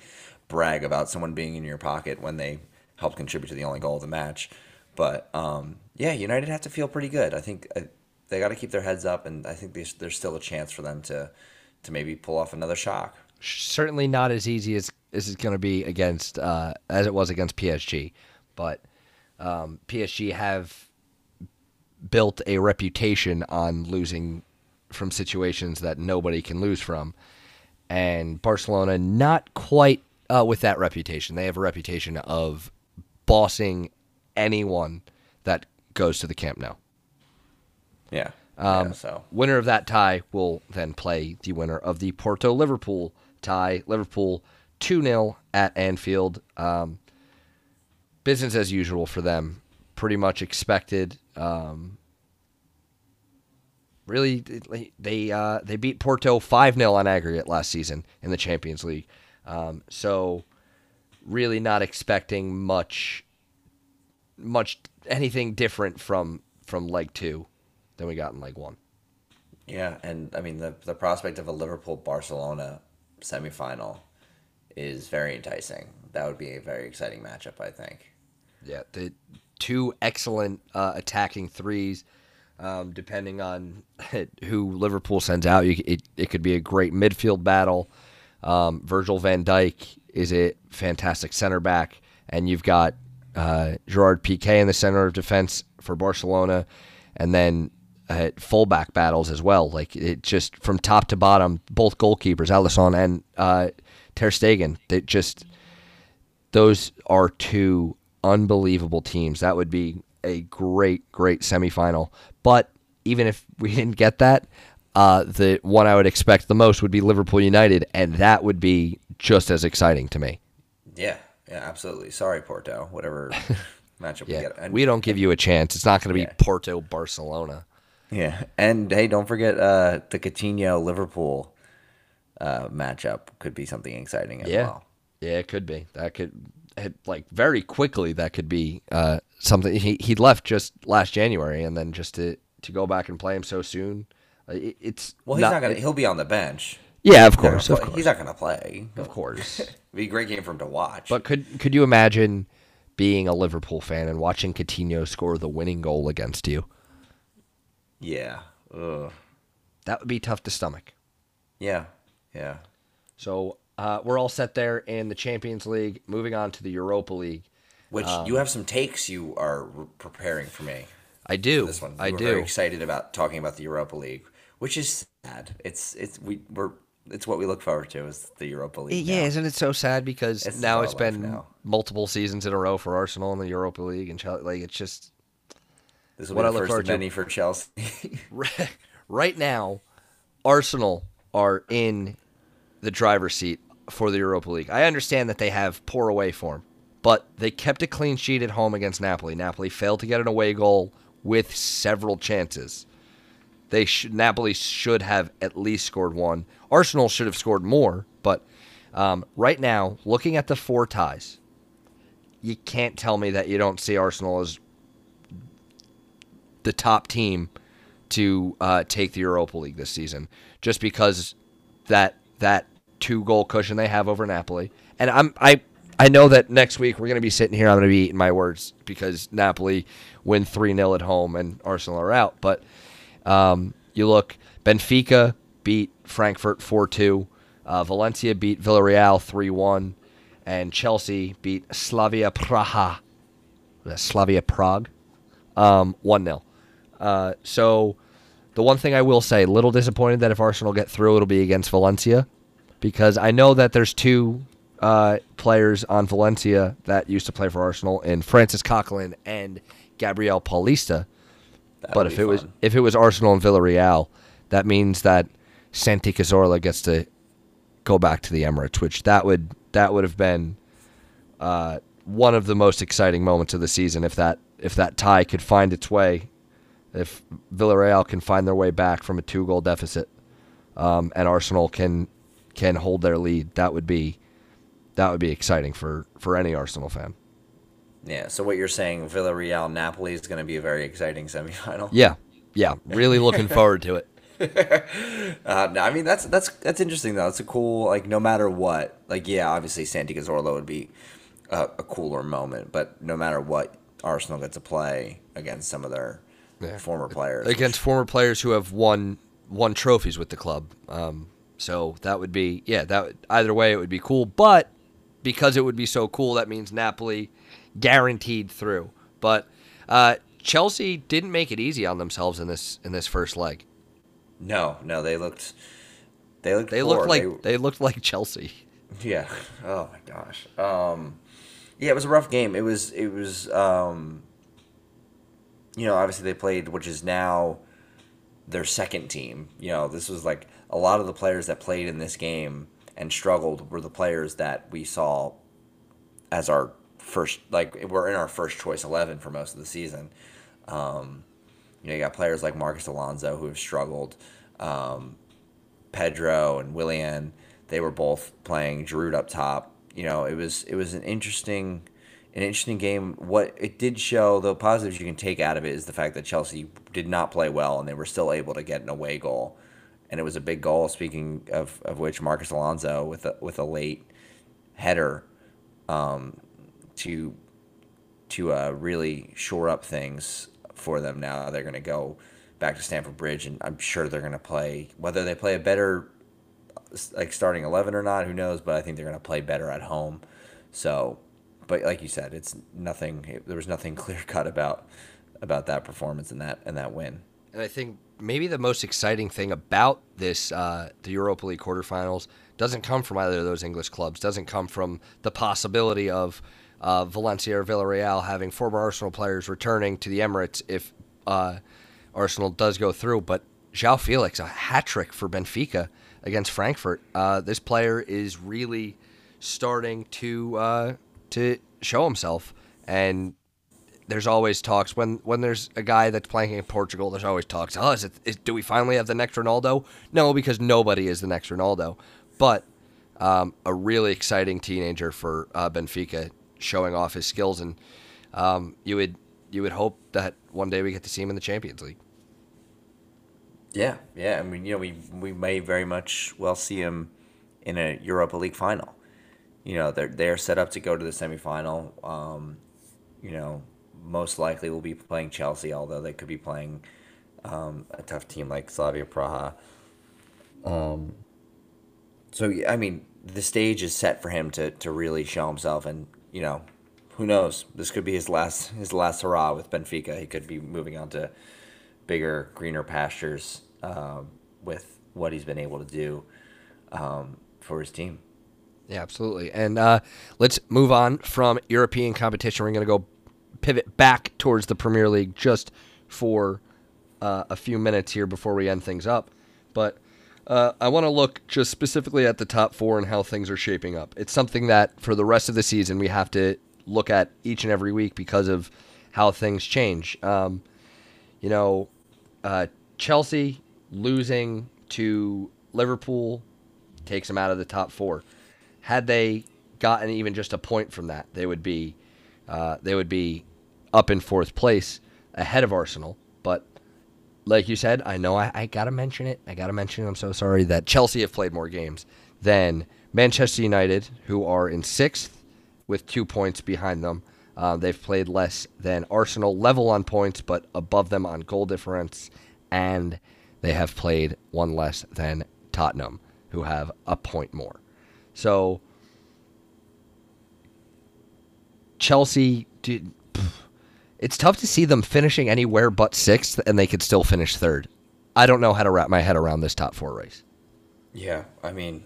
brag about someone being in your pocket when they helped contribute to the only goal of the match. But um, yeah, United have to feel pretty good. I think uh, they got to keep their heads up, and I think there's, there's still a chance for them to to maybe pull off another shock. Certainly not as easy as as it's going to be against uh, as it was against PSG, but um, PSG have built a reputation on losing from situations that nobody can lose from, and Barcelona not quite uh, with that reputation. They have a reputation of bossing anyone that goes to the Camp Nou. Yeah. Um, yeah, so Winner of that tie will then play the winner of the Porto Liverpool tie. Liverpool 2 0 at Anfield. Um, business as usual for them. Pretty much expected. Um, really, they uh, they beat Porto 5 0 on aggregate last season in the Champions League. Um, so, really not expecting much much anything different from from leg two than we got in leg one. Yeah, and I mean the the prospect of a Liverpool Barcelona semifinal is very enticing. That would be a very exciting matchup, I think. Yeah, the two excellent uh, attacking threes. Um, depending on who Liverpool sends out, you, it it could be a great midfield battle. Um, Virgil Van Dijk is a fantastic center back, and you've got uh, Gerard Piqué in the center of defense for Barcelona, and then uh, fullback battles as well. Like it just from top to bottom, both goalkeepers, Alisson and uh, Ter Stegen. They just those are two unbelievable teams. That would be a great, great semifinal. But even if we didn't get that, uh, the one I would expect the most would be Liverpool United, and that would be just as exciting to me. Yeah, yeah, absolutely. Sorry, Porto. Whatever matchup yeah, we get. And, we don't give you a chance. It's not going to be Yeah. Porto Barcelona. Yeah, and hey, don't forget uh, the Coutinho Liverpool uh, matchup could be something exciting as Yeah, well. yeah, it could be. That could it, like very quickly. That could be uh, something. He he left just last January, and then just to to go back and play him so soon. uh, It, it's Well, he's not, gonna. He'll be on the bench. Yeah, of course, of course, He's not gonna play. of course. It'd be a great game for him to watch. But could could you imagine being a Liverpool fan and watching Coutinho score the winning goal against you? yeah, Ugh. That would be tough to stomach. yeah, yeah. So uh, we're all set there in the Champions League. Moving on to the Europa League. Which Um, you have some takes you are preparing for me. I do. This one, I You were Very do. excited about talking about the Europa League, which is sad. It's it's we we're it's what we look forward to is the Europa League. Yeah, now. isn't it so sad because It's now it's been now. multiple seasons in a row for Arsenal in the Europa League and Chelsea. Like it's just This will what be I the look first forward of to. many for Chelsea. right now, Arsenal are in the driver's seat for the Europa League. I understand that they have poor away form, but they kept a clean sheet at home against Napoli. Napoli failed to get an away goal with several chances. They should Napoli should have at least scored one. Arsenal should have scored more, but um, right now, looking at the four ties, you can't tell me that you don't see Arsenal as the top team to uh, take the Europa League this season, just because that that two goal cushion they have over Napoli. And I'm I I know that next week we're gonna be sitting here. I'm gonna be eating my words because Napoli win three 0 at home and Arsenal are out. But um, you look, Benfica beat Frankfurt four two. Uh, Valencia beat Villarreal three one, and Chelsea beat Slavia Praha. Slavia Prague, um, one 0 uh, so the one thing I will say, little disappointed that if Arsenal get through, it'll be against Valencia, because I know that there's two uh, players on Valencia that used to play for Arsenal, in Francis Coquelin and Gabriel Paulista. That'll But if it was if it was Arsenal and Villarreal, that means that Santi Cazorla gets to go back to the Emirates, which that would that would have been uh, one of the most exciting moments of the season if that if that tie could find its way, if Villarreal can find their way back from a two goal deficit, um, and Arsenal can can hold their lead, that would be that would be exciting for for any Arsenal fan. Yeah. So what you're saying, Villarreal Napoli is going to be a very exciting semifinal. Yeah, yeah. Really looking forward to it. uh, no, I mean that's that's that's interesting though. It's a cool like no matter what. Like yeah, obviously Santi Cazorla would be a, a, cooler moment, but no matter what, Arsenal get to play against some of their yeah. former players against which... former players who have won won trophies with the club. Um, so that would be yeah that either way it would be cool, but because it would be so cool, that means Napoli guaranteed through. But uh, Chelsea didn't make it easy on themselves in this in this first leg. No, no, they looked they looked they poor. looked like they, they, looked like Chelsea. Yeah. Oh my gosh. Um, yeah, it was a rough game. It was it was um, you know obviously they played which is now their second team. You know this was like a lot of the players that played in this game and struggled were the players that we saw as our first like we're in our first choice 11 for most of the season. Um, you know you got players like Marcos alonso who have struggled um, pedro and willian they were both playing Giroud up top. You know it was it was an interesting an interesting game. What it did show the positives you can take out of it is the fact that chelsea did not play well and they were still able to get an away goal and it was a big goal. Speaking of, of which, Marcos Alonso with a with a late header um, to to uh, really shore up things for them. Now they're going to go back to Stamford Bridge, and I'm sure they're going to play whether they play a better like starting eleven or not. Who knows? But I think they're going to play better at home. So, but like you said, it's nothing. There was nothing clear cut about about that performance and that and that win. And I think maybe the most exciting thing about this, uh, the Europa League quarterfinals, doesn't come from either of those English clubs. Doesn't come from the possibility of uh, Valencia or Villarreal having former Arsenal players returning to the Emirates if uh, Arsenal does go through. But João Felix, a hat trick for Benfica against Frankfurt. Uh, this player is really starting to uh, to show himself and there's always talks when when there's a guy that's playing in Portugal. There's always talks. Oh, is it? Is, do we finally have the next Ronaldo? No, because nobody is the next Ronaldo. But um, a really exciting teenager for uh, Benfica, showing off his skills, and um, you would you would hope that one day we get to see him in the Champions League. Yeah, yeah. I mean, you know, we we may very much well see him in a Europa League final. You know, they're they're set up to go to the semifinal. Um, you know, most likely will be playing Chelsea, although they could be playing um, a tough team like Slavia Praha. Um, so I mean, the stage is set for him to, to really show himself, and you know, who knows? This could be his last his last hurrah with Benfica. He could be moving on to bigger, greener pastures uh, with what he's been able to do um, for his team. Yeah, absolutely. And uh, let's move on from European competition. We're going to go pivot back towards the Premier League just for uh, a few minutes here before we end things up. But uh, I want to look just specifically at the top four and how things are shaping up. It's something that for the rest of the season we have to look at each and every week because of how things change. Um, you know, uh, Chelsea losing to Liverpool takes them out of the top four. Had they gotten even just a point from that, they would be uh, they would be up in fourth place ahead of Arsenal. But like you said, I know I, I got to mention it. I got to mention it. I'm so sorry that Chelsea have played more games than Manchester United, who are in sixth with two points behind them. Uh, they've played less than Arsenal, level on points, but above them on goal difference. And they have played one less than Tottenham, who have a point more. So Chelsea, dude, it's tough to see them finishing anywhere but sixth, and they could still finish third. I don't know how to wrap my head around this top four race. Yeah, I mean,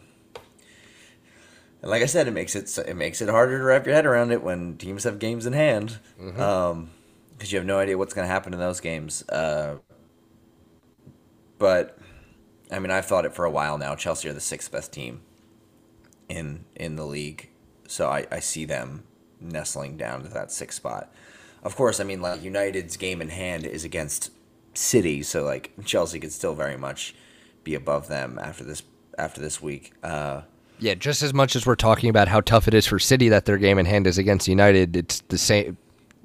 like I said, it makes it it makes it harder to wrap your head around it when teams have games in hand, because mm-hmm. um, you have no idea what's going to happen in those games. Uh, but I mean, I've thought it for a while now. Chelsea are the sixth best team in in the league, so I, I see them nestling down to that sixth spot. Of course, I mean like United's game in hand is against City, so like Chelsea could still very much be above them after this after this week. Uh, yeah, just as much as we're talking about how tough it is for City that their game in hand is against United, it's the same.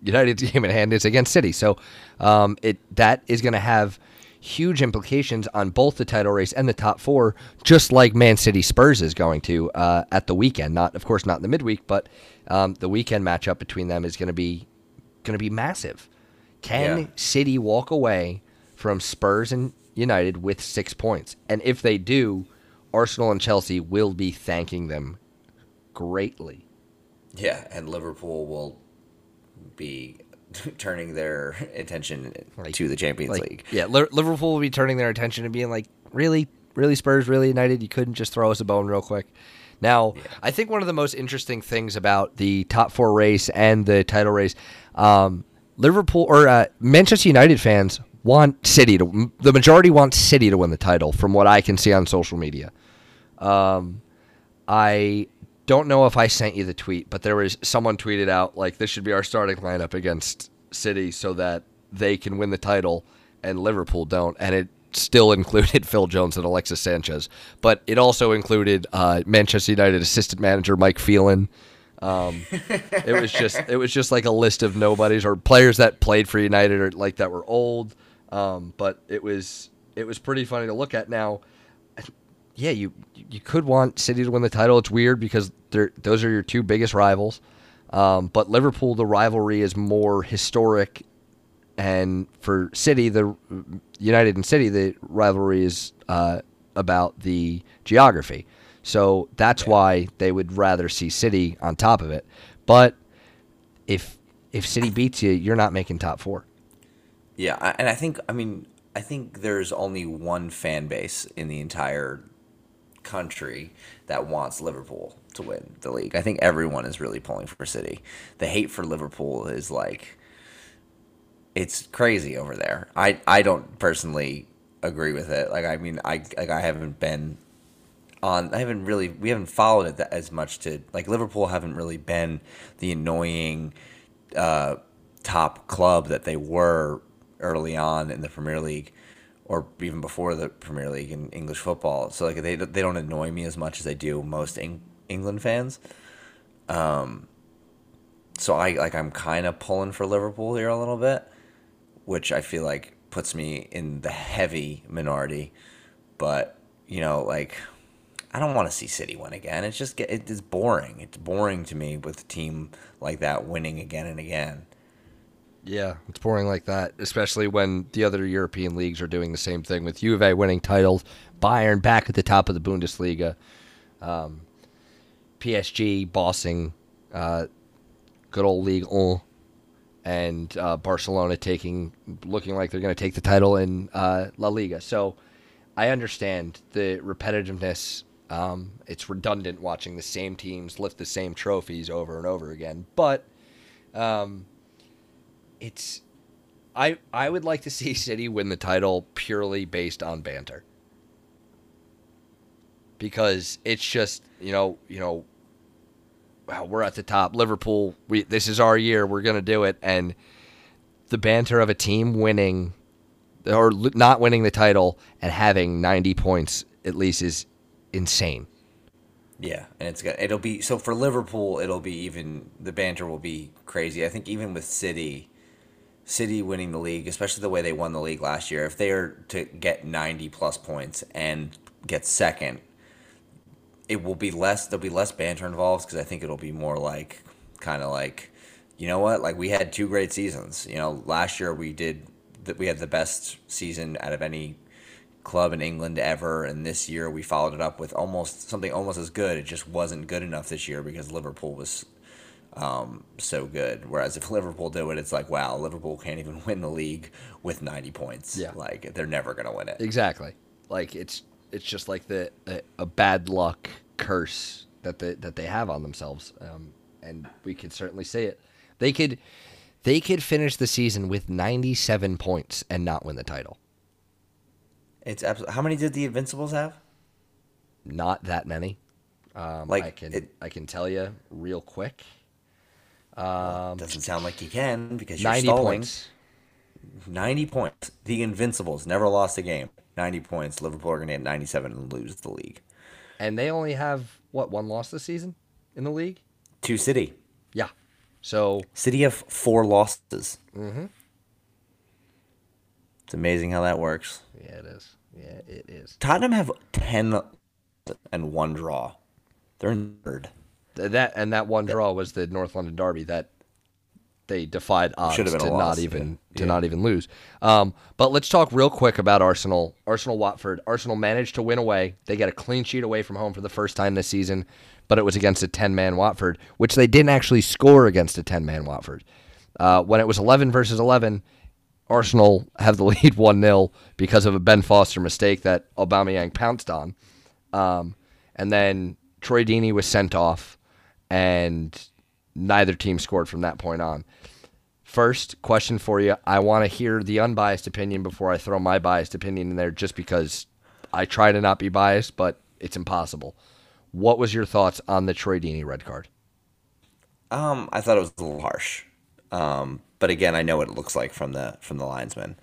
United's game in hand is against City, so um, it that is going to have huge implications on both the title race and the top four, just like Man City Spurs is going to uh, at the weekend. Not, of course, not in the midweek, but um, the weekend matchup between them is going to be going to be massive. Can Yeah. City walk away from Spurs and United with six points? And if they do, Arsenal and Chelsea will be thanking them greatly. yeah, and Liverpool will be turning their attention Like- to the Champions Like, League. yeah, Liverpool will be turning their attention and being like, really, really Spurs, really United. You couldn't just throw us a bone real quick. Now, I think one of the most interesting things about the top four race and the title race, um, Liverpool or uh, Manchester United fans want City to. The majority want City to win the title, from what I can see on social media. Um, I don't know if I sent you the tweet, but there was someone tweeted out like this should be our starting lineup against City so that they can win the title and Liverpool don't, and it still included Phil Jones and Alexis Sanchez, but it also included uh, Manchester United assistant manager Mike Phelan. Um, it was just it was just like a list of nobodies or players that played for United or like that were old. Um, but it was it was pretty funny to look at. Now, yeah, you you could want City to win the title. It's weird because they're those are your two biggest rivals. Um, but Liverpool, the rivalry is more historic, and for City, the United and City, the rivalry is uh, about the geography. So that's why they would rather see City on top of it. But if if City beats you, you're not making top four. Yeah, and I think I mean I think there's only one fan base in the entire country that wants Liverpool to win the league. I think everyone is really pulling for City. The hate for Liverpool is like it's crazy over there. I I don't personally agree with it. Like I mean I like I haven't been on I haven't really we haven't followed it that as much to like Liverpool haven't really been the annoying uh, top club that they were early on in the Premier League or even before the Premier League in English football. So like they they don't annoy me as much as they do most Eng- England fans. Um so I like I'm kind of pulling for Liverpool here a little bit, which I feel like puts me in the heavy minority. But, you know, like I don't want to see City win again. It's just it's boring. It's boring to me with a team like that winning again and again. Yeah, it's boring like that, especially when the other European leagues are doing the same thing with Juve winning titles, Bayern back at the top of the Bundesliga, um, PSG bossing uh, good old League One, and uh, Barcelona taking looking like they're going to take the title in uh, La Liga. So I understand the repetitiveness. Um, it's redundant watching the same teams lift the same trophies over and over again, but. Um, it's I I would like to see City win the title purely based on banter. Because it's just, you know, you know, wow, we're at the top. Liverpool, we this is our year. We're going to do it and the banter of a team winning or not winning the title and having 90 points at least is insane. Yeah, and it's got it'll be so for Liverpool it'll be even the banter will be crazy. I think even with City City winning the league, especially the way they won the league last year, if they are to get 90 plus points and get second, it will be less there'll be less banter involved because I think it'll be more like kind of like you know what? Like we had two great seasons. You know, last year we did that we had the best season out of any club in England ever, and this year we followed it up with almost something almost as good. It just wasn't good enough this year because Liverpool was um, so good. Whereas if Liverpool do it, it's like wow, Liverpool can't even win the league with ninety points. Yeah. like they're never gonna win it. Exactly. Like it's it's just like the a, a bad luck curse that they that they have on themselves, um, and we could certainly say it. They could they could finish the season with 97 points and not win the title. It's absolutely. How many did the Invincibles have? Not that many. Um, Like, I can it- I can tell you real quick. Doesn't sound like you can because you're 90 stalling. points. 90 points. The Invincibles never lost a game. 90 points. Liverpool are going to get 97 and lose the league. and they only have what one loss this season in the league. To City. Yeah. So City have four losses. Mm-hmm. It's amazing how that works. yeah, it is. Yeah, it is. Tottenham have ten and one draw. They're in third. That and that one draw was the North London derby that they defied odds to not loss, even yeah. to Yeah. not even lose. Um, but let's talk real quick about Arsenal. Arsenal Watford. Arsenal managed to win away. They get a clean sheet away from home for the first time this season, but it was against a ten man Watford, which they didn't actually score against a ten man Watford. Uh, when it was eleven versus eleven, Arsenal have the lead one 0 because of a Ben Foster mistake that Aubameyang pounced on. Um, and then Troy Deeney was sent off, and neither team scored from that point on. First question for you: I want to hear the unbiased opinion before I throw my biased opinion in there, just because I try to not be biased, but it's impossible. What was your thoughts on the Troy Deeney red card? Um, I thought it was a little harsh. Um, but again, I know what it looks like from the from the linesman.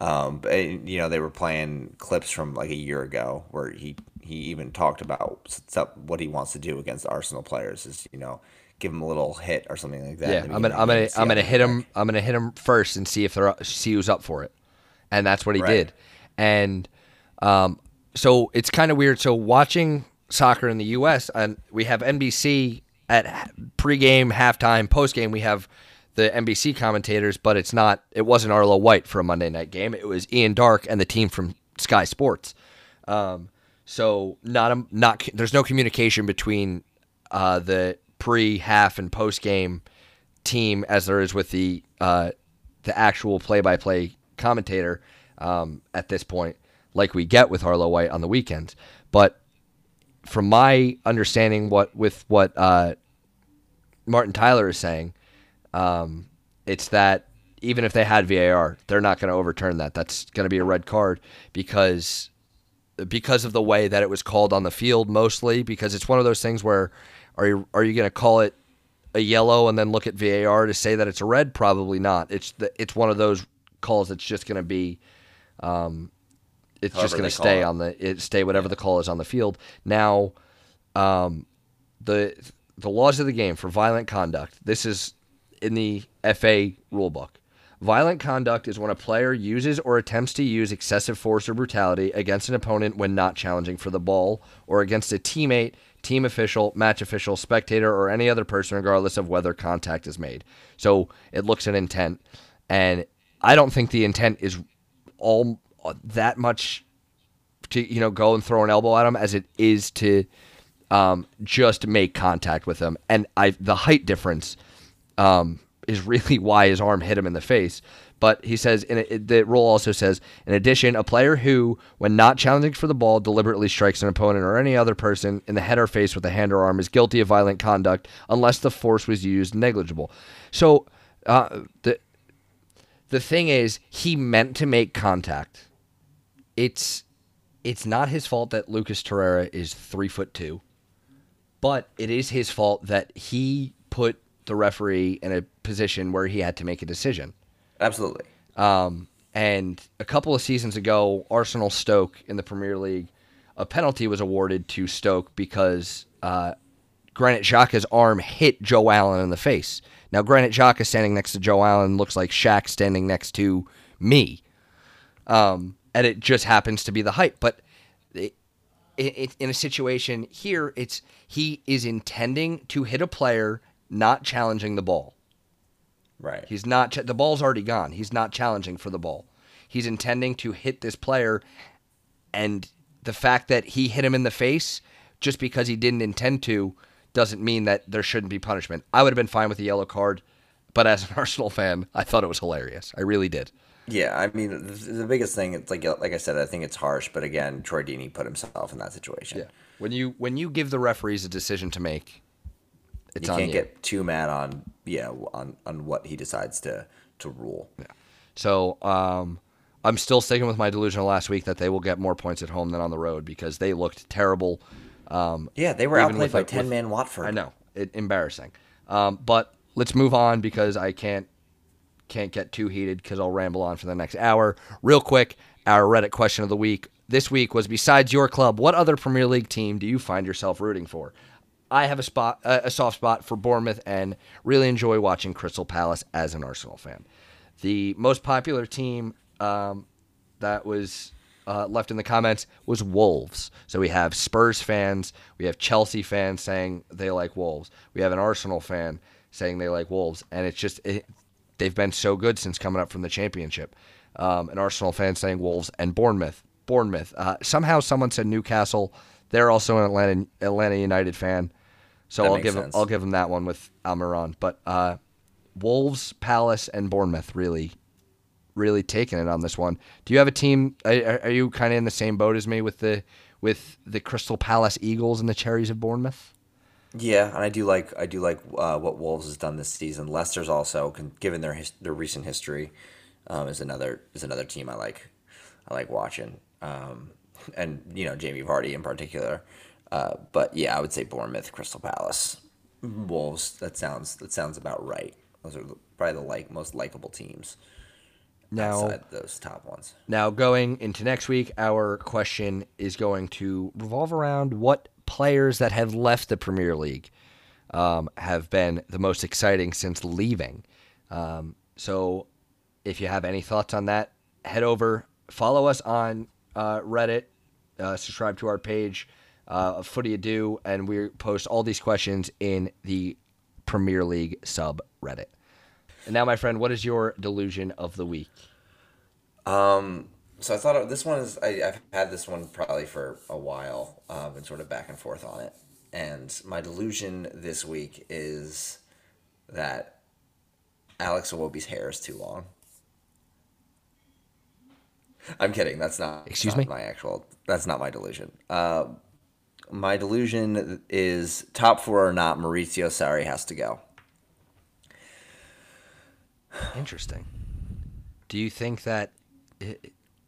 Um, but you know, they were playing clips from like a year ago where he he even talked about what he wants to do against Arsenal players is you know give him a little hit or something like that. Yeah, I'm gonna, I'm gonna, I'm gonna hit him. I'm gonna hit him first and see if they're see who's up for it, and that's what he Right. did. And um, so it's kind of weird. So watching soccer in the U.S. and we have NBC at pregame, halftime, postgame. We have the NBC commentators, but it's not. It wasn't Arlo White for a Monday night game. It was Ian Darke and the team from Sky Sports. Um, so not a, not there's no communication between uh, the pre, half, and post game team as there is with the uh, the actual play by play commentator um, at this point, like we get with Arlo White on the weekends. But from my understanding, what with what uh, Martin Tyler is saying, um, it's that even if they had VAR, they're not going to overturn that. That's going to be a red card because because of the way that it was called on the field mostly because it's one of those things where are you are you going to call it a yellow and then look at VAR to say that it's a red probably not it's the, it's one of those calls that's just going to be um, it's just going to stay on the it stay whatever the call is on the field now um, the the laws of the game for violent conduct. This is in the FA rulebook. Violent conduct is when a player uses or attempts to use excessive force or brutality against an opponent when not challenging for the ball or against a teammate, team official, match official, spectator, or any other person, regardless of whether contact is made. So it looks at intent, and I don't think the intent is all that much to you know go and throw an elbow at him as it is to um, just make contact with him. And I the height difference um, is really why his arm hit him in the face. But he says, in it, the rule also says, in addition, a player who, when not challenging for the ball, deliberately strikes an opponent or any other person in the head or face with a hand or arm is guilty of violent conduct unless the force was used negligible. So uh, the the thing is, he meant to make contact. It's it's not his fault that Lucas Torreira is three foot two, but it is his fault that he put the referee in a position where he had to make a decision. Absolutely. Um, and a couple of seasons ago, Arsenal Stoke in the Premier League, a penalty was awarded to Stoke because uh, Granit Xhaka's arm hit Joe Allen in the face. Now, Granit Xhaka standing next to Joe Allen looks like Shaq standing next to me, um, and it just happens to be the height. But it, it, in a situation here, it's he is intending to hit a player, not challenging the ball. Right. He's not. Ch- the ball's already gone. He's not challenging for the ball. He's intending to hit this player, and the fact that he hit him in the face just because he didn't intend to doesn't mean that there shouldn't be punishment. I would have been fine with a yellow card, but as an Arsenal fan, I thought it was hilarious. I really did. Yeah, I mean, the, the biggest thing, it's like like I said, I think it's harsh, but again, Troy Deeney put himself in that situation. Yeah. When you when you give the referees a decision to make, it's you can't you. get too mad on yeah on on what he decides to to rule. So um, I'm still sticking with my delusion last week that they will get more points at home than on the road because they looked terrible. Um, Yeah, they were outplayed with, by like, with- ten man Watford. I know, it, embarrassing. Um, but let's move on because I can't can't get too heated because I'll ramble on for the next hour. Real quick, our Reddit question of the week: this week was besides your club, what other Premier League team do you find yourself rooting for? I have a spot, a soft spot for Bournemouth, and really enjoy watching Crystal Palace as an Arsenal fan. The most popular team um, that was uh, left in the comments was Wolves. So we have Spurs fans, we have Chelsea fans saying they like Wolves, we have an Arsenal fan saying they like Wolves, and it's just it, they've been so good since coming up from the Championship. Um, an Arsenal fan saying Wolves and Bournemouth. Bournemouth. Uh, somehow someone said Newcastle. They're also an Atlanta Atlanta United fan, so That I'll give them, sense. I'll give them that one with Almiron. But uh, Wolves, Palace, and Bournemouth really, really taking it on this one. Do you have a team? Are, are you kind of in the same boat as me with the with the Crystal Palace Eagles and the Cherries of Bournemouth? Yeah, and I do like I do like uh, what Wolves has done this season. Leicester's also, given their his- their recent history, um, is another is another team I like. I like watching, um, and you know Jamie Vardy in particular. Uh, but yeah, I would say Bournemouth, Crystal Palace, Wolves. That sounds that sounds about right. Those are probably the like most likable teams Now, outside those top ones. Now, going into next week, our question is going to revolve around what players that have left the Premier League um, have been the most exciting since leaving. Um, so, if you have any thoughts on that, head over, follow us on uh, Reddit, uh, subscribe to our page, uh, Footy Ado, and we post all these questions in the Premier League subreddit. And now, my friend, what is your delusion of the week? Um, So I thought of, this one is I, I've had this one probably for a while, uh, been sort of back and forth on it, and my delusion this week is that Alex Iwobi's hair is too long. I'm kidding. That's not. Excuse not me? My actual. That's not my delusion. Uh, my delusion is top four or not. Maurizio Sarri has to go. Interesting. Do you think that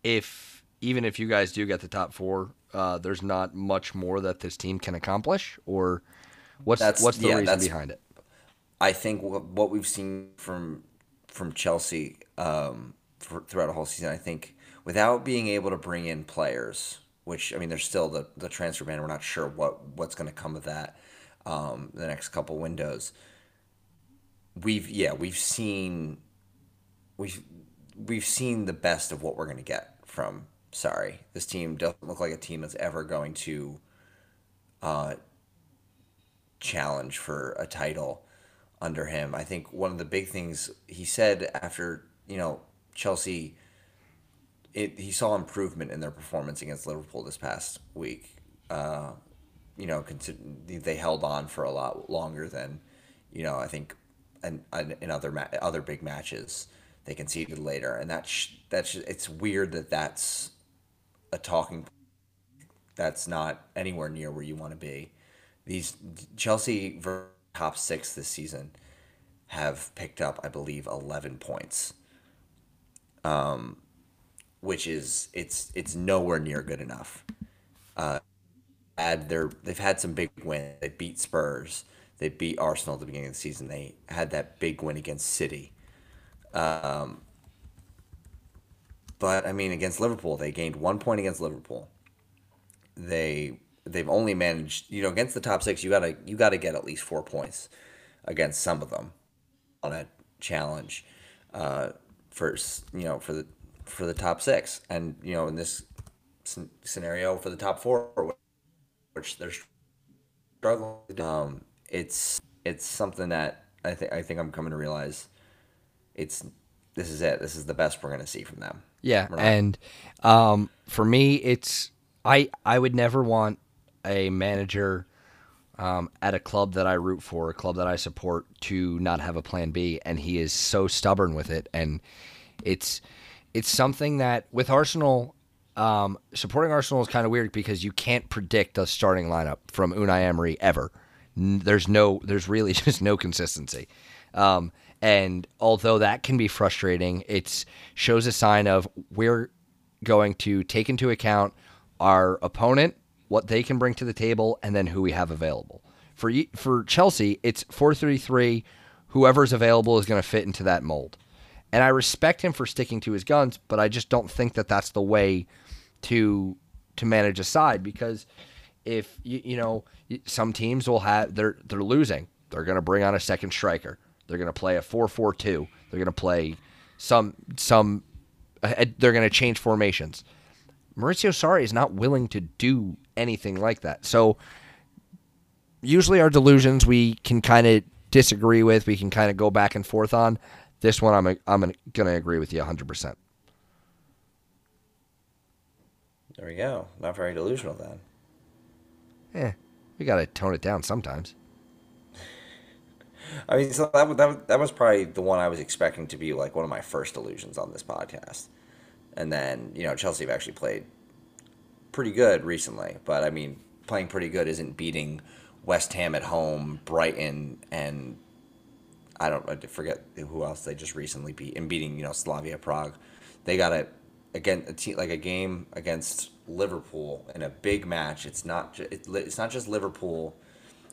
if even if you guys do get the top four, uh, there's not much more that this team can accomplish, or what's That's- what's the yeah, reason behind it? I think what, what we've seen from from Chelsea um, for, throughout a whole season, I think without being able to bring in players, which I mean, there's still the, the transfer ban. We're not sure what what's going to come of that um, the next couple windows. We've yeah we've seen we've we've seen the best of what we're going to get from. Sarri, this team doesn't look like a team that's ever going to challenge for a title under him. I think one of the big things he said after, you know, Chelsea it, he saw improvement in their performance against Liverpool this past week. Uh, you know, they held on for a lot longer than, you know, I think in, in other ma- other big matches they conceded later, and that's that's it's weird that that's a talking that's not anywhere near where you want to be. These Chelsea top six this season have picked up, I believe, eleven points, um, which is it's it's nowhere near good enough. Uh, add their they've had some big wins. They beat Spurs. They beat Arsenal at the beginning of the season. They had that big win against City. Um, but I mean, against Liverpool, they gained one point against Liverpool they they've only managed you know against the top six you gotta you gotta get at least four points against some of them on a challenge uh, for you know for the for the top six. And you know in this scenario for the top four which they're struggling um it's it's something that I think I think I'm coming to realize it's this is it. This is the best we're gonna see from them. Yeah, and um, for me, it's I I would never want a manager um, at a club that I root for, a club that I support, to not have a plan B, and he is so stubborn with it, and it's it's something that with Arsenal. Um, supporting Arsenal is kind of weird because you can't predict a starting lineup from Unai Emery ever. There's no, there's really just no consistency. Um, and although that can be frustrating, it shows a sign of we're going to take into account our opponent, what they can bring to the table, and then who we have available. For for Chelsea, it's 4-3-3. Whoever's available is going to fit into that mold. And I respect him for sticking to his guns, but I just don't think that that's the way to to manage a side because if you you know some teams will have they're they're losing. They're going to bring on a second striker. They're going to play a 4-4-2. They're going to play some some they're going to change formations. Maurizio Sarri is not willing to do anything like that. So usually our delusions we can kind of disagree with, we can kind of go back and forth on. This one I'm a, I'm going to agree with you 100%. There we go. Not very delusional then. Eh, we got to tone it down sometimes. I mean, so that, that that was probably the one I was expecting to be like one of my first illusions on this podcast, and then you know Chelsea have actually played pretty good recently, but I mean playing pretty good isn't beating West Ham at home, Brighton, and I don't I forget who else they just recently beat and beating you know Slavia Prague. They got it again a team like a game against Liverpool in a big match. It's not it's not just Liverpool.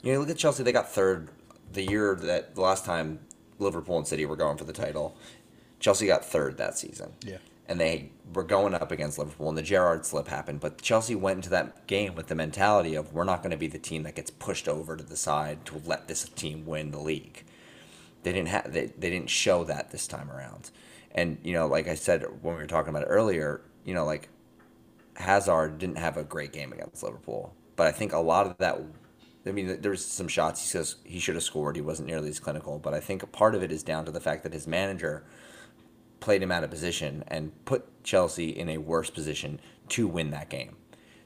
You know, look at Chelsea. They got third the year that the last time Liverpool and City were going for the title, Chelsea got third that season. Yeah. And they were going up against Liverpool, and the Gerrard slip happened. But Chelsea went into that game with the mentality of we're not going to be the team that gets pushed over to the side to let this team win the league. They didn't have they, they didn't show that this time around. And you know, like I said when we were talking about it earlier, you know, like Hazard didn't have a great game against Liverpool, but I think a lot of that I mean, there's some shots he says he should have scored. He wasn't nearly as clinical, but I think a part of it is down to the fact that his manager played him out of position and put Chelsea in a worse position to win that game.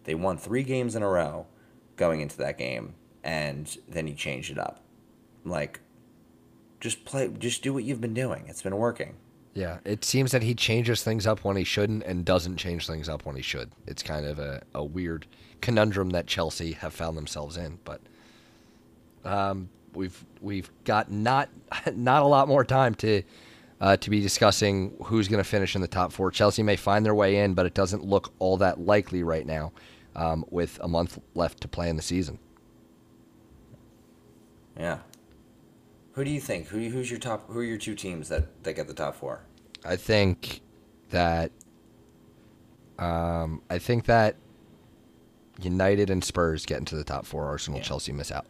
They won three games in a row going into that game, and then he changed it up. Like, just play, just do what you've been doing. It's been working. Yeah, it seems that he changes things up when he shouldn't and doesn't change things up when he should. It's kind of a, a weird conundrum that Chelsea have found themselves in. But um, we've we've got not not a lot more time to uh, to be discussing who's going to finish in the top four. Chelsea may find their way in, but it doesn't look all that likely right now, um, with a month left to play in the season. Yeah. Who do you think? Who, who's your top? Who are your two teams that, that get the top four? I think that um, I think that United and Spurs get into the top four. Arsenal, yeah. Chelsea miss out.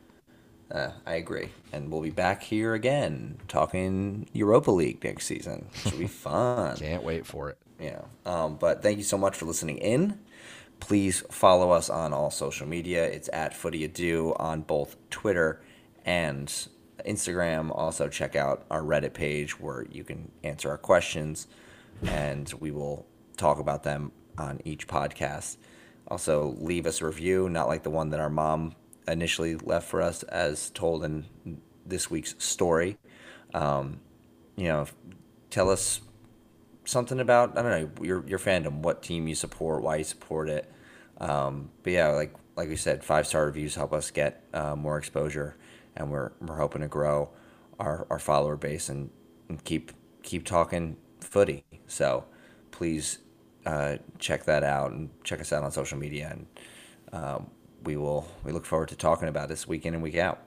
Uh, I agree, and we'll be back here again talking Europa League next season. Should be fun. Can't wait for it. Yeah. Um, but thank you so much for listening in. Please follow us on all social media. It's at Footy Ado on both Twitter and Instagram. Also, check out our Reddit page where you can answer our questions, and we will talk about them on each podcast. Also, leave us a review, not like the one that our mom initially left for us, as told in this week's story. Um, you know, tell us something about I don't know your your fandom, what team you support, why you support it. Um, but yeah, like like we said, five star reviews help us get uh, more exposure, and we're we're hoping to grow our, our follower base and, and keep keep talking footy. So please uh, check that out and check us out on social media. And um, we will we look forward to talking about this week in and week out.